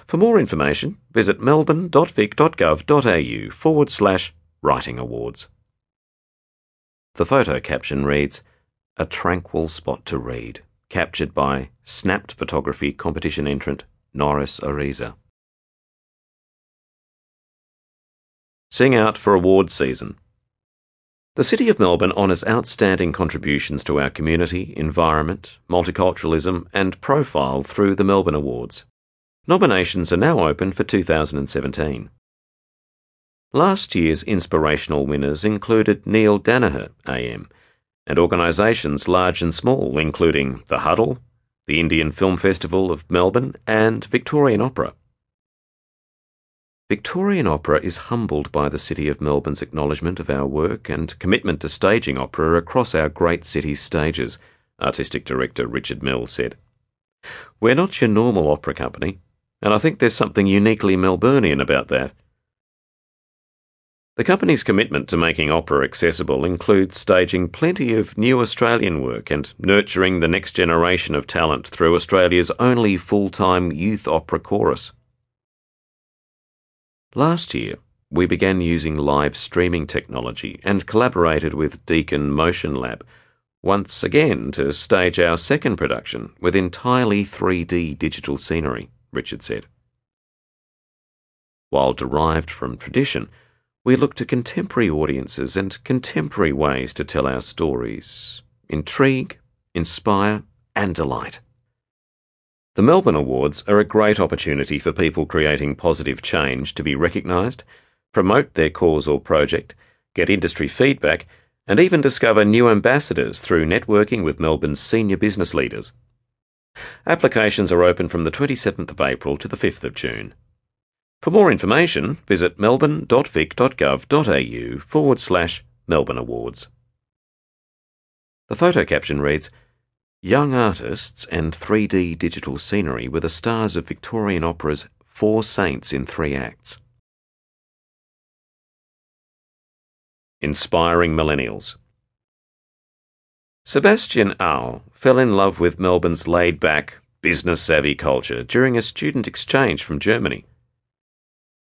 For more information, visit melbourne.vic.gov.au forward slash writing awards. The photo caption reads A tranquil spot to read, captured by snapped photography competition entrant Norris Ariza. Sing out for awards season. The City of Melbourne honours outstanding contributions to our community, environment, multiculturalism, and profile through the Melbourne Awards. Nominations are now open for 2017. Last year's inspirational winners included Neil Danaher, AM, and organisations large and small, including The Huddle, the Indian Film Festival of Melbourne, and Victorian Opera. Victorian Opera is humbled by the City of Melbourne's acknowledgement of our work and commitment to staging opera across our great city's stages, Artistic Director Richard Mills said. We're not your normal opera company and I think there's something uniquely Melburnian about that. The company's commitment to making opera accessible includes staging plenty of new Australian work and nurturing the next generation of talent through Australia's only full time youth opera chorus. Last year, we began using live streaming technology and collaborated with Deakin Motion Lab once again to stage our second production with entirely 3D digital scenery. Richard said. While derived from tradition, we look to contemporary audiences and contemporary ways to tell our stories, intrigue, inspire, and delight. The Melbourne Awards are a great opportunity for people creating positive change to be recognised, promote their cause or project, get industry feedback, and even discover new ambassadors through networking with Melbourne's senior business leaders. Applications are open from the 27th of April to the 5th of June. For more information, visit melbourne.vic.gov.au forward slash Melbourne Awards. The photo caption reads Young artists and 3D digital scenery were the stars of Victorian Opera's Four Saints in Three Acts. Inspiring Millennials. Sebastian Au fell in love with Melbourne's laid back, business savvy culture during a student exchange from Germany.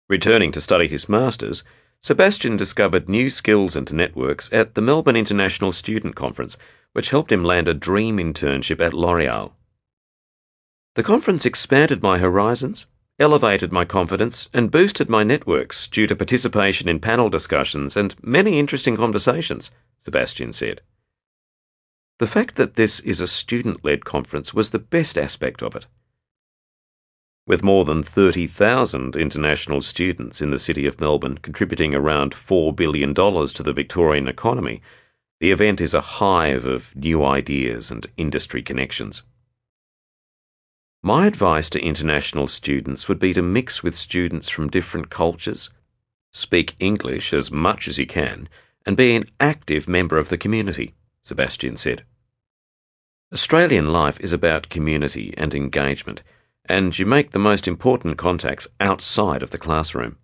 Returning to study his master's, Sebastian discovered new skills and networks at the Melbourne International Student Conference, which helped him land a dream internship at L'Oreal. The conference expanded my horizons, elevated my confidence, and boosted my networks due to participation in panel discussions and many interesting conversations, Sebastian said. The fact that this is a student led conference was the best aspect of it. With more than 30,000 international students in the city of Melbourne contributing around $4 billion to the Victorian economy, the event is a hive of new ideas and industry connections. My advice to international students would be to mix with students from different cultures, speak English as much as you can, and be an active member of the community, Sebastian said. Australian life is about community and engagement, and you make the most important contacts outside of the classroom.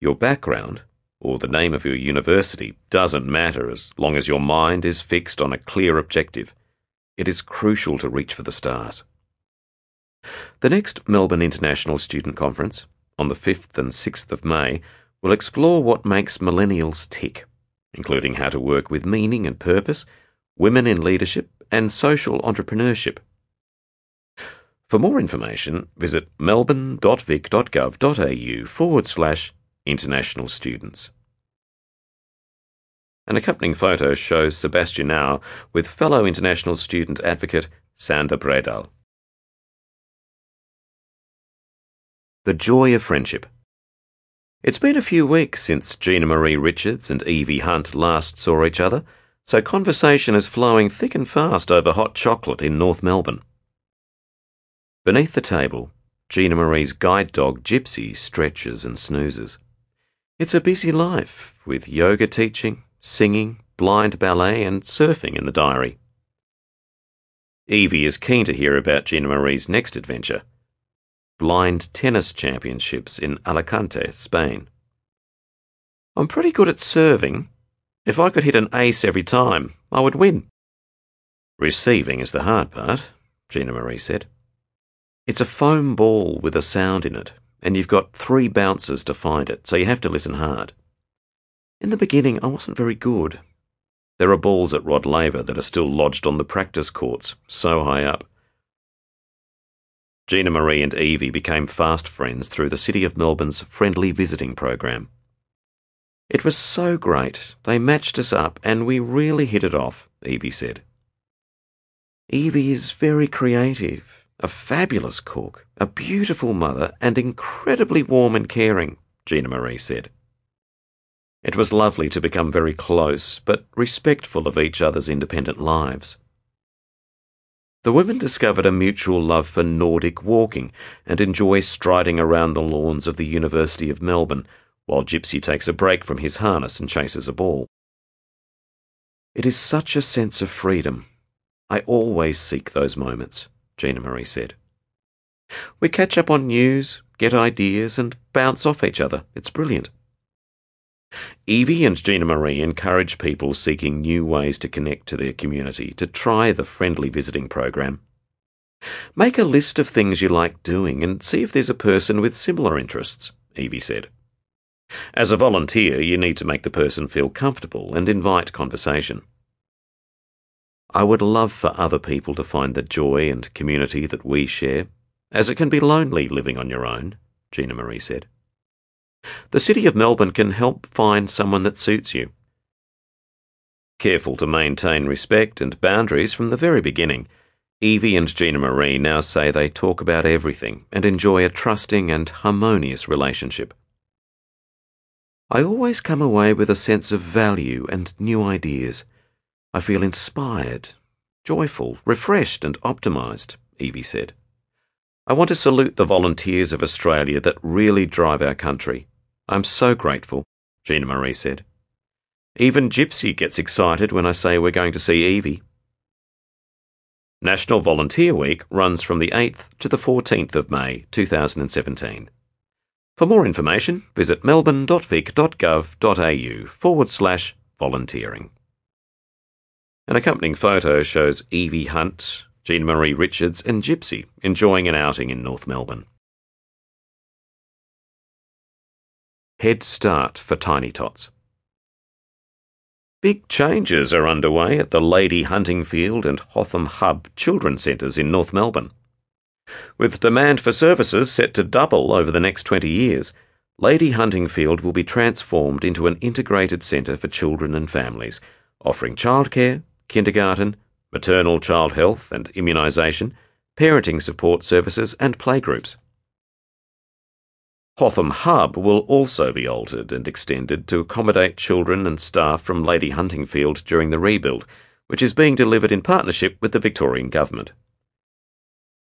Your background, or the name of your university, doesn't matter as long as your mind is fixed on a clear objective. It is crucial to reach for the stars. The next Melbourne International Student Conference, on the 5th and 6th of May, will explore what makes millennials tick, including how to work with meaning and purpose, women in leadership, and social entrepreneurship. For more information, visit melbourne.vic.gov.au forward slash international students. An accompanying photo shows Sebastian Au with fellow international student advocate Sander Bredal. The Joy of Friendship. It's been a few weeks since Gina Marie Richards and Evie Hunt last saw each other, so conversation is flowing thick and fast over hot chocolate in North Melbourne. Beneath the table, Gina Marie's guide dog Gypsy stretches and snoozes. It's a busy life, with yoga teaching, singing, blind ballet, and surfing in the diary. Evie is keen to hear about Gina Marie's next adventure blind tennis championships in Alicante, Spain. I'm pretty good at serving. If I could hit an ace every time, I would win. Receiving is the hard part, Gina Marie said. It's a foam ball with a sound in it, and you've got three bouncers to find it, so you have to listen hard. In the beginning, I wasn't very good. There are balls at Rod Laver that are still lodged on the practice courts, so high up. Gina Marie and Evie became fast friends through the City of Melbourne's friendly visiting program. It was so great. They matched us up and we really hit it off, Evie said. Evie is very creative, a fabulous cook, a beautiful mother, and incredibly warm and caring, Gina Marie said. It was lovely to become very close, but respectful of each other's independent lives. The women discovered a mutual love for Nordic walking and enjoy striding around the lawns of the University of Melbourne while Gypsy takes a break from his harness and chases a ball. It is such a sense of freedom. I always seek those moments, Gina Marie said. We catch up on news, get ideas, and bounce off each other. It's brilliant. Evie and Gina Marie encourage people seeking new ways to connect to their community to try the friendly visiting program. Make a list of things you like doing and see if there's a person with similar interests, Evie said. As a volunteer, you need to make the person feel comfortable and invite conversation. I would love for other people to find the joy and community that we share, as it can be lonely living on your own, Gina Marie said. The City of Melbourne can help find someone that suits you. Careful to maintain respect and boundaries from the very beginning, Evie and Gina Marie now say they talk about everything and enjoy a trusting and harmonious relationship. I always come away with a sense of value and new ideas. I feel inspired, joyful, refreshed, and optimised, Evie said. I want to salute the volunteers of Australia that really drive our country. I'm so grateful, Gina Marie said. Even Gypsy gets excited when I say we're going to see Evie. National Volunteer Week runs from the 8th to the 14th of May 2017. For more information, visit melbourne.vic.gov.au forward slash volunteering. An accompanying photo shows Evie Hunt, Gina Marie Richards, and Gypsy enjoying an outing in North Melbourne. Head Start for Tiny Tots. Big changes are underway at the Lady Huntingfield and Hotham Hub Children's Centres in North Melbourne. With demand for services set to double over the next 20 years, Lady Huntingfield will be transformed into an integrated centre for children and families, offering childcare, kindergarten, maternal child health and immunisation, parenting support services, and playgroups. Hotham Hub will also be altered and extended to accommodate children and staff from Lady Huntingfield during the rebuild, which is being delivered in partnership with the Victorian Government.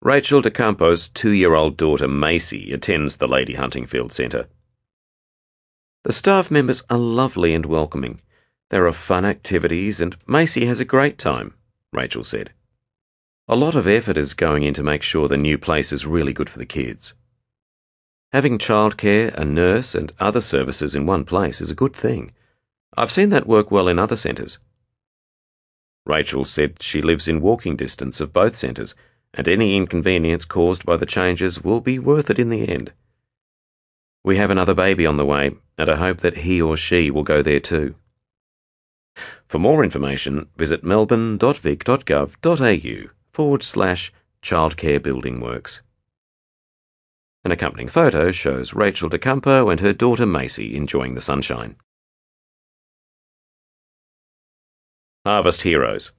Rachel De Campo's two year old daughter Macy attends the Lady Huntingfield Centre. The staff members are lovely and welcoming. There are fun activities, and Macy has a great time, Rachel said. A lot of effort is going in to make sure the new place is really good for the kids. Having childcare, a nurse, and other services in one place is a good thing. I've seen that work well in other centres. Rachel said she lives in walking distance of both centres, and any inconvenience caused by the changes will be worth it in the end. We have another baby on the way, and I hope that he or she will go there too. For more information, visit melbourne.vic.gov.au forward slash childcare building works. An accompanying photo shows Rachel De Campo and her daughter Macy enjoying the sunshine. Harvest Heroes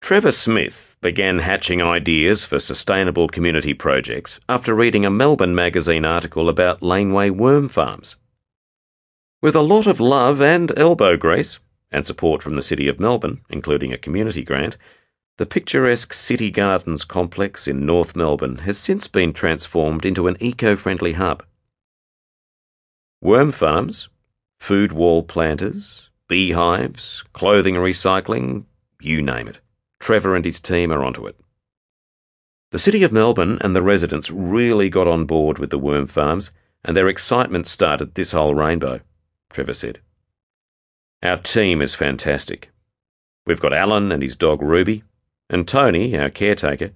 Trevor Smith began hatching ideas for sustainable community projects after reading a Melbourne magazine article about laneway worm farms. With a lot of love and elbow grease, and support from the City of Melbourne, including a community grant, the picturesque City Gardens complex in North Melbourne has since been transformed into an eco friendly hub. Worm farms, food wall planters, beehives, clothing recycling, you name it. Trevor and his team are onto it. The City of Melbourne and the residents really got on board with the worm farms, and their excitement started this whole rainbow, Trevor said. Our team is fantastic. We've got Alan and his dog Ruby, and Tony, our caretaker,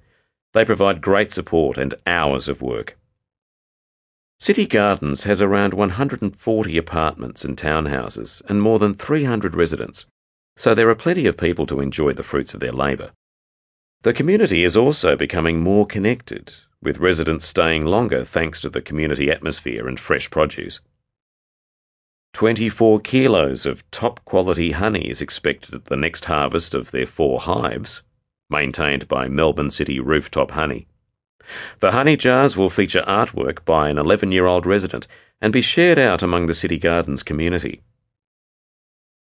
they provide great support and hours of work. City Gardens has around 140 apartments and townhouses and more than 300 residents, so there are plenty of people to enjoy the fruits of their labour. The community is also becoming more connected, with residents staying longer thanks to the community atmosphere and fresh produce. 24 kilos of top quality honey is expected at the next harvest of their four hives, maintained by Melbourne City Rooftop Honey. The honey jars will feature artwork by an 11 year old resident and be shared out among the City Gardens community.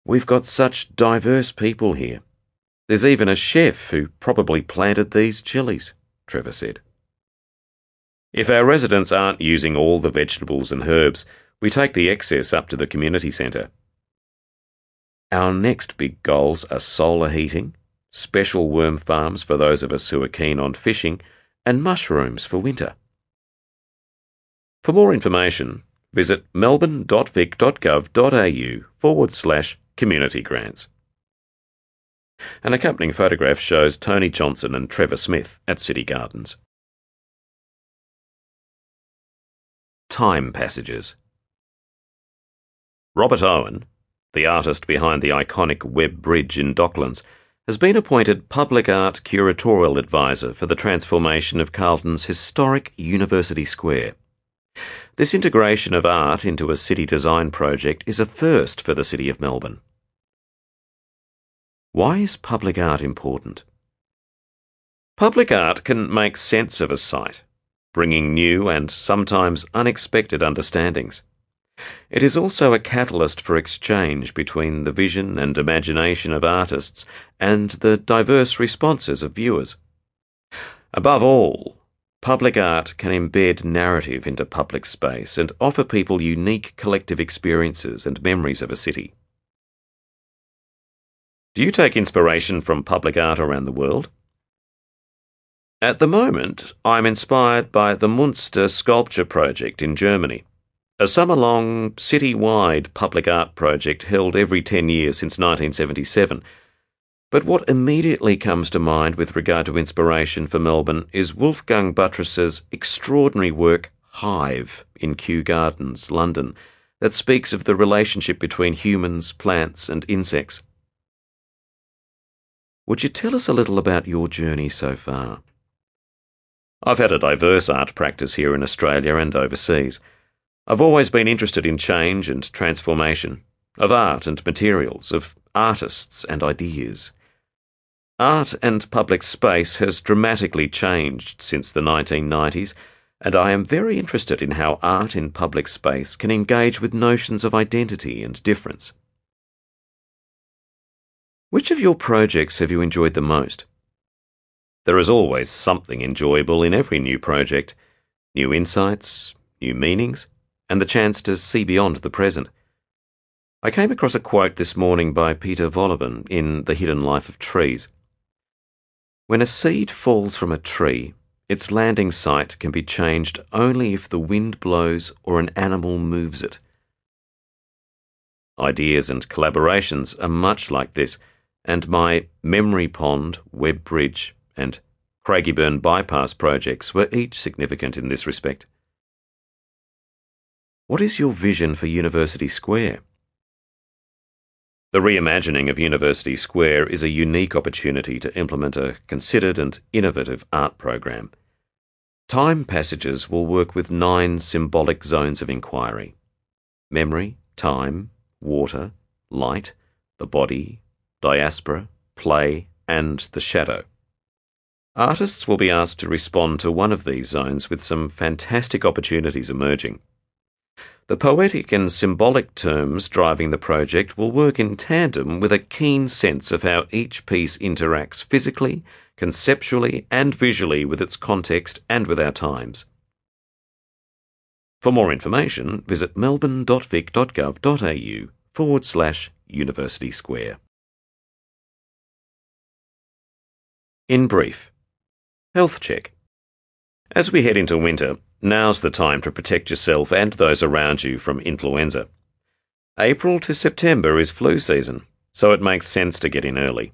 We've got such diverse people here. There's even a chef who probably planted these chilies, Trevor said. If our residents aren't using all the vegetables and herbs, we take the excess up to the community centre. Our next big goals are solar heating, special worm farms for those of us who are keen on fishing, and mushrooms for winter. For more information, visit melbourne.vic.gov.au forward slash community grants. An accompanying photograph shows Tony Johnson and Trevor Smith at City Gardens. Time Passages Robert Owen, the artist behind the iconic Webb Bridge in Docklands, has been appointed Public Art Curatorial Advisor for the transformation of Carlton's historic University Square. This integration of art into a city design project is a first for the City of Melbourne. Why is public art important? Public art can make sense of a site, bringing new and sometimes unexpected understandings. It is also a catalyst for exchange between the vision and imagination of artists and the diverse responses of viewers. Above all, public art can embed narrative into public space and offer people unique collective experiences and memories of a city. Do you take inspiration from public art around the world? At the moment, I'm inspired by the Munster Sculpture Project in Germany a summer long, city wide public art project held every 10 years since 1977. But what immediately comes to mind with regard to inspiration for Melbourne is Wolfgang Buttress's extraordinary work Hive in Kew Gardens, London, that speaks of the relationship between humans, plants, and insects. Would you tell us a little about your journey so far? I've had a diverse art practice here in Australia and overseas. I've always been interested in change and transformation, of art and materials, of artists and ideas. Art and public space has dramatically changed since the 1990s, and I am very interested in how art in public space can engage with notions of identity and difference. Which of your projects have you enjoyed the most? There is always something enjoyable in every new project new insights, new meanings, and the chance to see beyond the present. I came across a quote this morning by Peter Wohlleben in The Hidden Life of Trees. When a seed falls from a tree, its landing site can be changed only if the wind blows or an animal moves it. Ideas and collaborations are much like this, and my Memory Pond, Webb Bridge, and Craigieburn Bypass projects were each significant in this respect. What is your vision for University Square? The reimagining of University Square is a unique opportunity to implement a considered and innovative art program. Time passages will work with nine symbolic zones of inquiry memory, time, water, light, the body, diaspora, play, and the shadow. Artists will be asked to respond to one of these zones with some fantastic opportunities emerging. The poetic and symbolic terms driving the project will work in tandem with a keen sense of how each piece interacts physically, conceptually, and visually with its context and with our times. For more information, visit melbourne.vic.gov.au forward slash University Square. In brief, Health Check. As we head into winter, Now's the time to protect yourself and those around you from influenza. April to September is flu season, so it makes sense to get in early.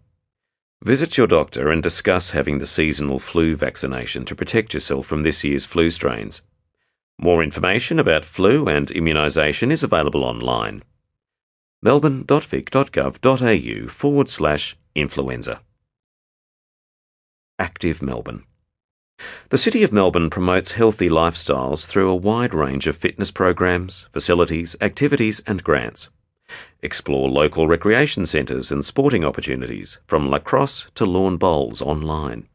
Visit your doctor and discuss having the seasonal flu vaccination to protect yourself from this year's flu strains. More information about flu and immunisation is available online. melbourne.vic.gov.au forward slash influenza. Active Melbourne. The City of Melbourne promotes healthy lifestyles through a wide range of fitness programs, facilities, activities, and grants. Explore local recreation centres and sporting opportunities, from lacrosse to lawn bowls online.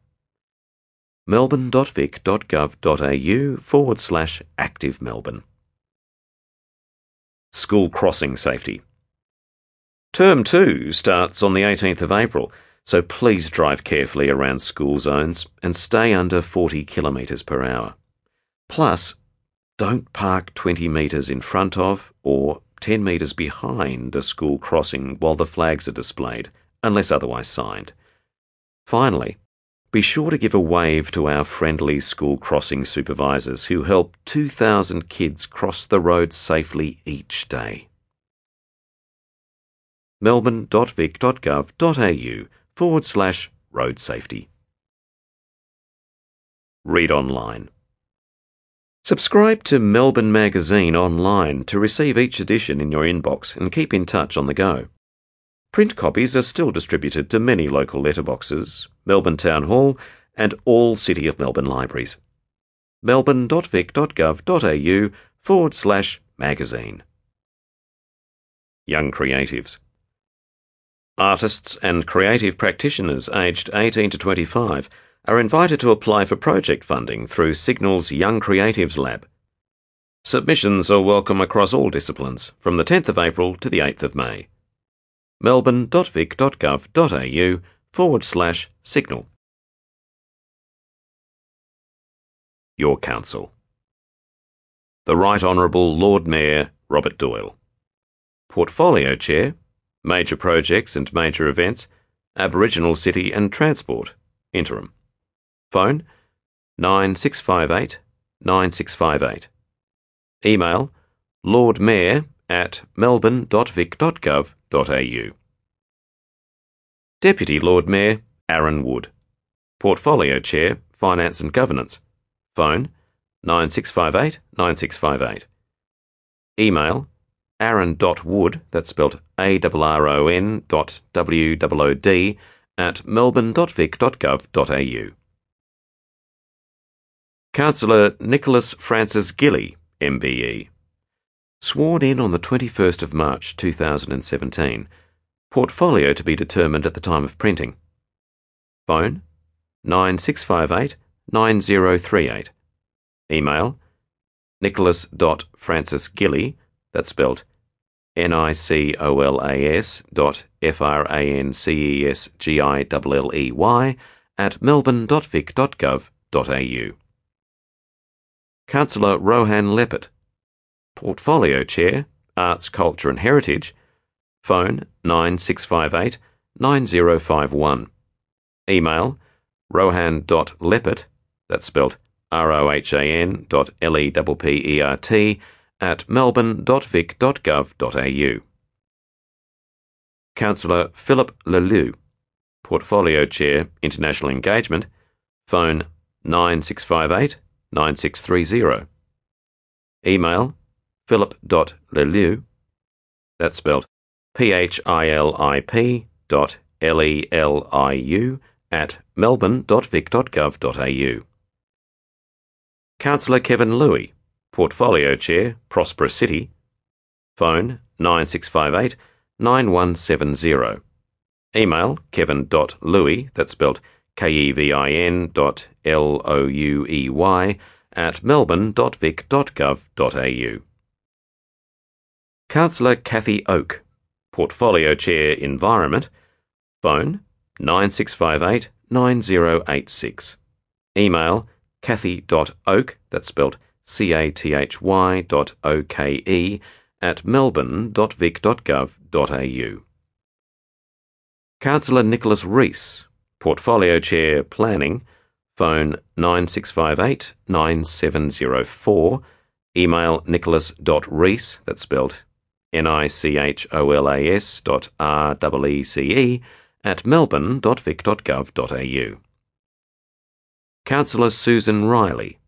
melbourne.vic.gov.au forward slash active Melbourne. School crossing safety. Term 2 starts on the 18th of April so please drive carefully around school zones and stay under 40 kilometres per hour. Plus, don't park 20 metres in front of or 10 metres behind a school crossing while the flags are displayed, unless otherwise signed. Finally, be sure to give a wave to our friendly school crossing supervisors who help 2,000 kids cross the road safely each day. melbourne.vic.gov.au forward slash road safety. Read online. Subscribe to Melbourne Magazine online to receive each edition in your inbox and keep in touch on the go. Print copies are still distributed to many local letterboxes, Melbourne Town Hall, and all City of Melbourne libraries. melbourne.vic.gov.au forward slash magazine. Young Creatives. Artists and creative practitioners aged 18 to 25 are invited to apply for project funding through Signal's Young Creatives Lab. Submissions are welcome across all disciplines from the 10th of April to the 8th of May. melbourne.vic.gov.au forward slash signal. Your Council. The Right Honourable Lord Mayor Robert Doyle. Portfolio Chair Major Projects and Major Events, Aboriginal City and Transport, Interim. Phone 9658 9658. Email Lord Mayor at melbourne.vic.gov.au. Deputy Lord Mayor Arron Wood. Portfolio Chair, Finance and Governance. Phone 9658 9658. Email arron.wood, that's spelled A-R-R-O-N dot W-O-O-D, at melbourne.vic.gov.au. Councillor Nicolas Frances Gilley, MBE. Sworn in on the 21st of March 2017. Portfolio to be determined at the time of printing. Phone 9658 9038. Email nicolas.francesgilley, that's spelled N-I-C-O-L-A-S dot F-R-A-N-C-E-S-G-I-L-L-E-Y at melbourne.vic.gov.au. Councillor Rohan Leppert, Portfolio Chair, Arts, Culture and Heritage, phone 9658 9051. Email rohan.leppert, that's spelled R-O-H-A-N dot L-E-P-P-E-R-T at melbourne.vic.gov.au. Councillor Philip Le Liu, Portfolio Chair, International Engagement, phone 9658 9630. Email philip.leliu, that's spelled P-H-I-L-I-P dot L-E-L-I-U at melbourne.vic.gov.au. Councillor Kevin Louey, Portfolio Chair, Prosperous City. Phone 9658 9170. Email kevin.louey, that's spelled K-E-V-I-N dot L-O-U-E-Y at melbourne.vic.gov.au. Councillor Cathy Oke, Portfolio Chair, Environment. Phone 9658 9086. Email cathy.oke, that's spelled C-A-T-H-Y dot O-K-E, at melbourne.vic.gov.au. Councillor Nicholas Reece, Portfolio Chair Planning, phone 9658 9704, email nicholas.reece, that's spelled N-I-C-H-O-L-A-S dot R-E-E-C-E, at melbourne.vic.gov.au. Councillor Susan Riley,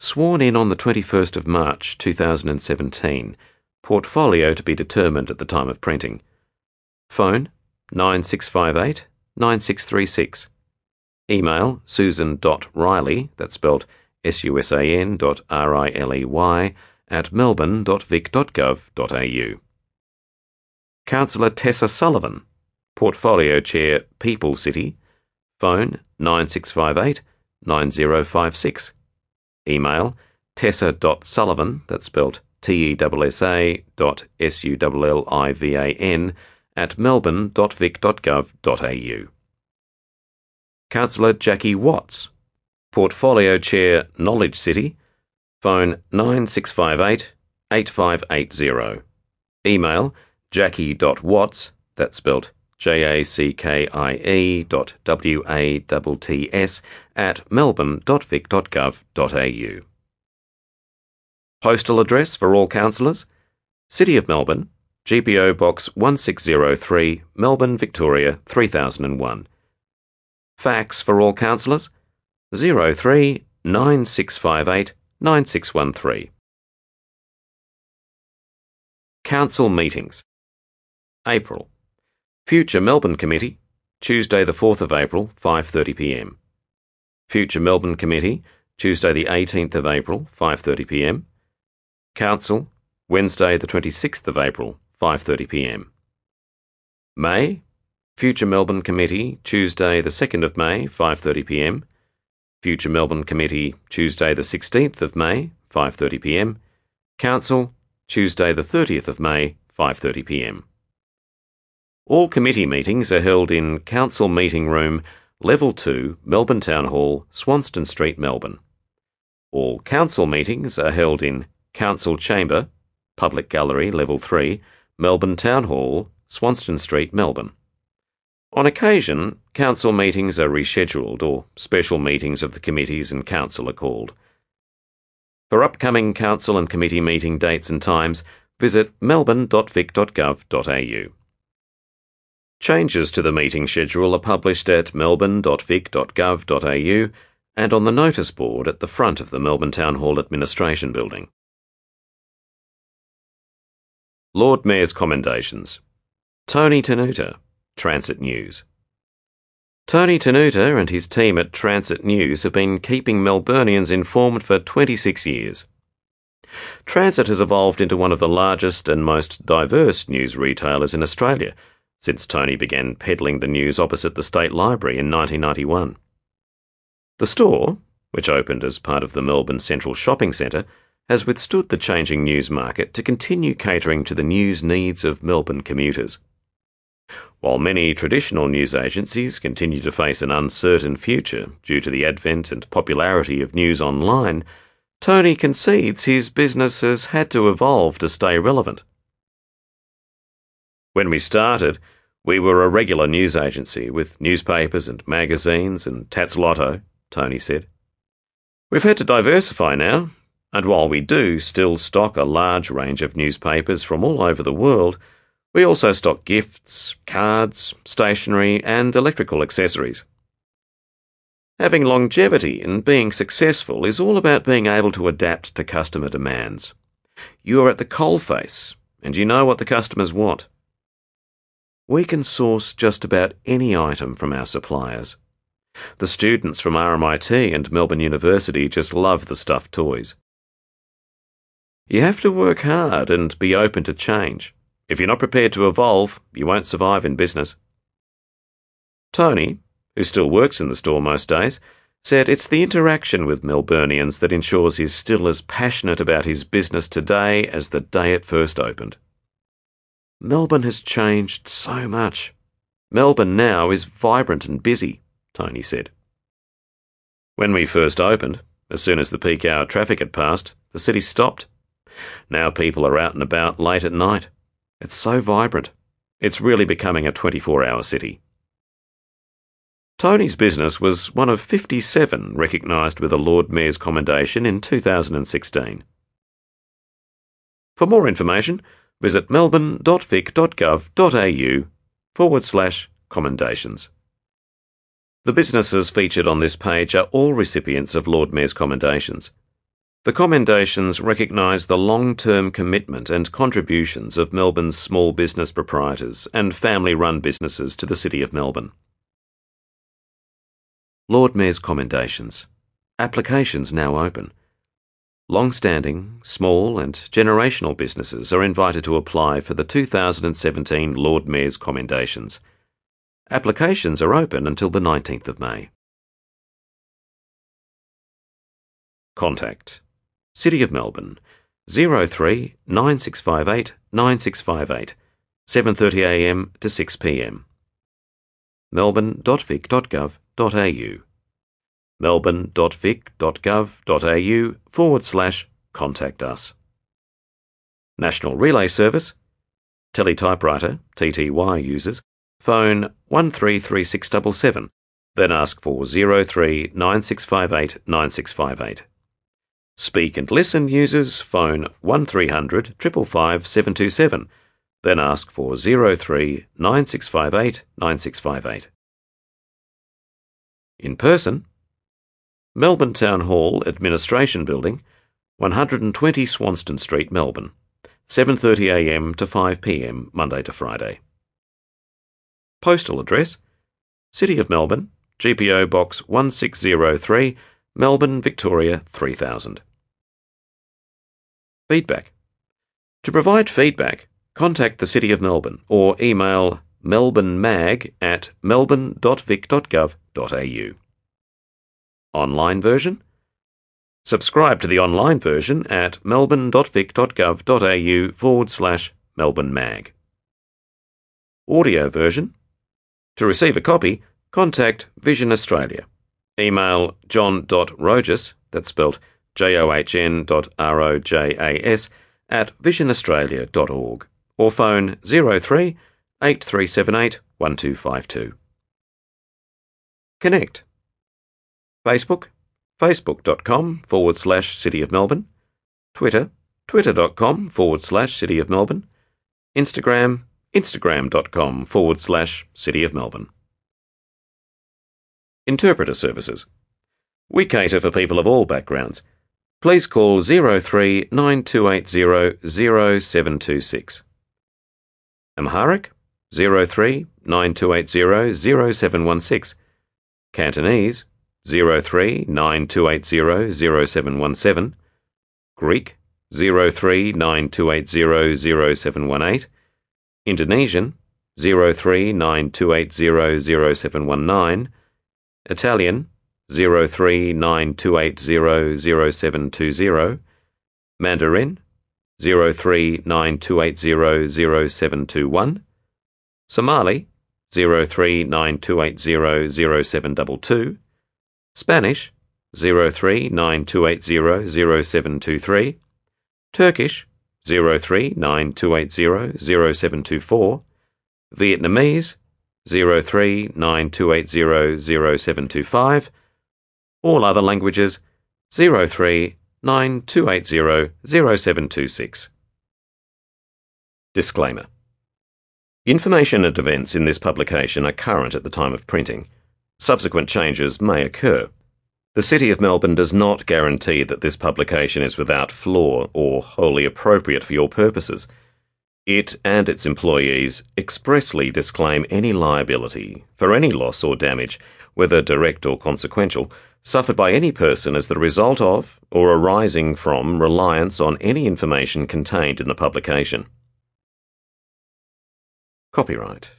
sworn in on the 21st of March 2017, portfolio to be determined at the time of printing. Phone 9658 9636. Email susan.riley, that's spelled S-U-S-A-N dot R-I-L-E-Y, at melbourne.vic.gov.au. Councillor Tessa Sullivan, Portfolio Chair, People City, phone 9658 9056. Email tessa.sullivan, that's spelled T-E-S-S-A dot S-U-L-L-I-V-A-N, at melbourne.vic.gov.au. Councillor Jackie Watts, Portfolio Chair, Knowledge City, phone 9658 8580. Email jackie.watts, that's spelled J-A-C-K-I-E dot W-A-T-T-S at melbourne.vic.gov.au. Postal address for all councillors City of Melbourne, GPO Box 1603, Melbourne, Victoria 3001. Fax for all councillors 03 9658 9613. Council meetings April Future Melbourne Committee, Tuesday the 4th of April, 5:30 p.m. Future Melbourne Committee, Tuesday the 18th of April, 5:30 p.m. Council, Wednesday the 26th of April, 5:30 p.m. May, Future Melbourne Committee, Tuesday the 2nd of May, 5:30 p.m. Future Melbourne Committee, Tuesday the 16th of May, 5:30 p.m. Council, Tuesday the 30th of May, 5:30 p.m. All committee meetings are held in Council Meeting Room, Level 2, Melbourne Town Hall, Swanston Street, Melbourne. All council meetings are held in Council Chamber, Public Gallery, Level 3, Melbourne Town Hall, Swanston Street, Melbourne. On occasion, council meetings are rescheduled or special meetings of the committees and council are called. For upcoming council and committee meeting dates and times, visit melbourne.vic.gov.au. Changes to the meeting schedule are published at melbourne.vic.gov.au and on the notice board at the front of the Melbourne Town Hall Administration Building. Lord Mayor's Commendations. Tony Tenuta, Transit News. Tony Tenuta and his team at Transit News have been keeping Melburnians informed for 26 years. Transit has evolved into one of the largest and most diverse news retailers in Australia since Tony began peddling the news opposite the State Library in 1991. The store, which opened as part of the Melbourne Central Shopping Centre, has withstood the changing news market to continue catering to the news needs of Melbourne commuters. While many traditional news agencies continue to face an uncertain future due to the advent and popularity of news online, Tony concedes his business has had to evolve to stay relevant. When we started, we were a regular news agency with newspapers and magazines and Tattslotto, Tony said. We've had to diversify now, and while we do still stock a large range of newspapers from all over the world, we also stock gifts, cards, stationery, and electrical accessories. Having longevity and being successful is all about being able to adapt to customer demands. You are at the coalface, and you know what the customers want. We can source just about any item from our suppliers. The students from RMIT and Melbourne University just love the stuffed toys. You have to work hard and be open to change. If you're not prepared to evolve, you won't survive in business. Tony, who still works in the store most days, said it's the interaction with Melburnians that ensures he's still as passionate about his business today as the day it first opened. Melbourne has changed so much. Melbourne now is vibrant and busy, Tony said. When we first opened, as soon as the peak hour traffic had passed, the city stopped. Now people are out and about late at night. It's so vibrant. It's really becoming a 24 hour city. Tony's business was one of 57 recognised with a Lord Mayor's Commendation in 2016. For more information, visit melbourne.vic.gov.au forward slash commendations. The businesses featured on this page are all recipients of Lord Mayor's Commendations. The commendations recognise the long term commitment and contributions of Melbourne's small business proprietors and family run businesses to the City of Melbourne. Lord Mayor's Commendations. Applications now open. Long standing, small, and generational businesses are invited to apply for the 2017 Lord Mayor's Commendations. Applications are open until the 19th of May. Contact City of Melbourne 03 9658 9658 7.30am to 6pm melbourne.vic.gov melbourne.vic.gov.au melbourne.vic.gov.au forward slash contact us. National Relay Service Teletypewriter TTY users phone 133677 then ask for 03 9658 9658. Speak and Listen users phone 1300 555 727 then ask for 03 9658 9658 in person. Melbourne Town Hall Administration Building, 120 Swanston Street, Melbourne, 7:30am to 5pm Monday to Friday. Postal address: City of Melbourne, GPO Box 1603, Melbourne, Victoria 3000. Feedback. To provide feedback, contact the City of Melbourne or email melbournemag at melbourne.vic.gov.au. Online version? Subscribe to the online version at melbourne.vic.gov.au forward slash melbournemag. Audio version? To receive a copy, contact Vision Australia. Email john.rojas, that's spelled J-O-H-N dot R-O-J-A-S, at visionaustralia.org or phone 03 8378 1252. Connect. Facebook, facebook.com forward slash City of Melbourne. Twitter, twitter.com forward slash City of Melbourne. Instagram, instagram.com forward slash City of Melbourne. Interpreter services. We cater for people of all backgrounds. Please call 03 9280 0726. Amharic 03 9280 0716. Cantonese 03 9280 0717. Greek 03 9280 0718. Indonesian 03 9280 0719. Italian 03 9280 0720. Mandarin 03 9280 0721. Somali 03 9280 0722. Spanish 03 9280 0723. Turkish 03 9280 0724. Vietnamese 03 9280 0725. All other languages 03 9280 0726. Disclaimer Information and events in this publication are current at the time of printing. Subsequent changes may occur. The City of Melbourne does not guarantee that this publication is without flaw or wholly appropriate for your purposes. It and its employees expressly disclaim any liability for any loss or damage, whether direct or consequential, suffered by any person as the result of or arising from reliance on any information contained in the publication. Copyright.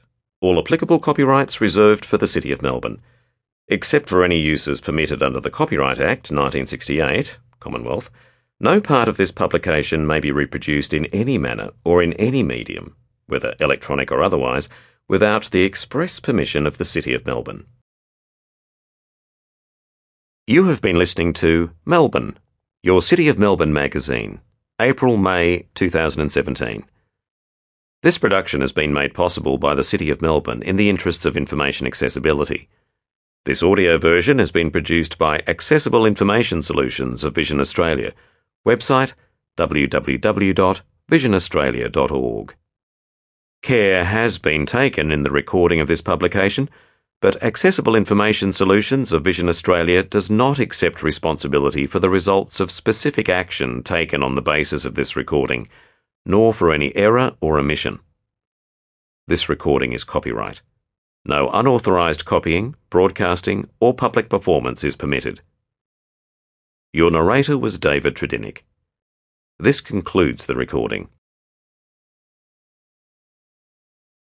All applicable copyrights reserved for the City of Melbourne. Except for any uses permitted under the Copyright Act 1968, Commonwealth, no part of this publication may be reproduced in any manner or in any medium, whether electronic or otherwise, without the express permission of the City of Melbourne. You have been listening to Melbourne, your City of Melbourne magazine, April May 2017. This production has been made possible by the City of Melbourne in the interests of information accessibility. This audio version has been produced by Accessible Information Solutions of Vision Australia. Website www.visionaustralia.org. Care has been taken in the recording of this publication, but Accessible Information Solutions of Vision Australia does not accept responsibility for the results of specific action taken on the basis of this recording nor for any error or omission. This recording is copyright. No unauthorized copying, broadcasting, or public performance is permitted. Your narrator was David Tredinnick. This concludes the recording.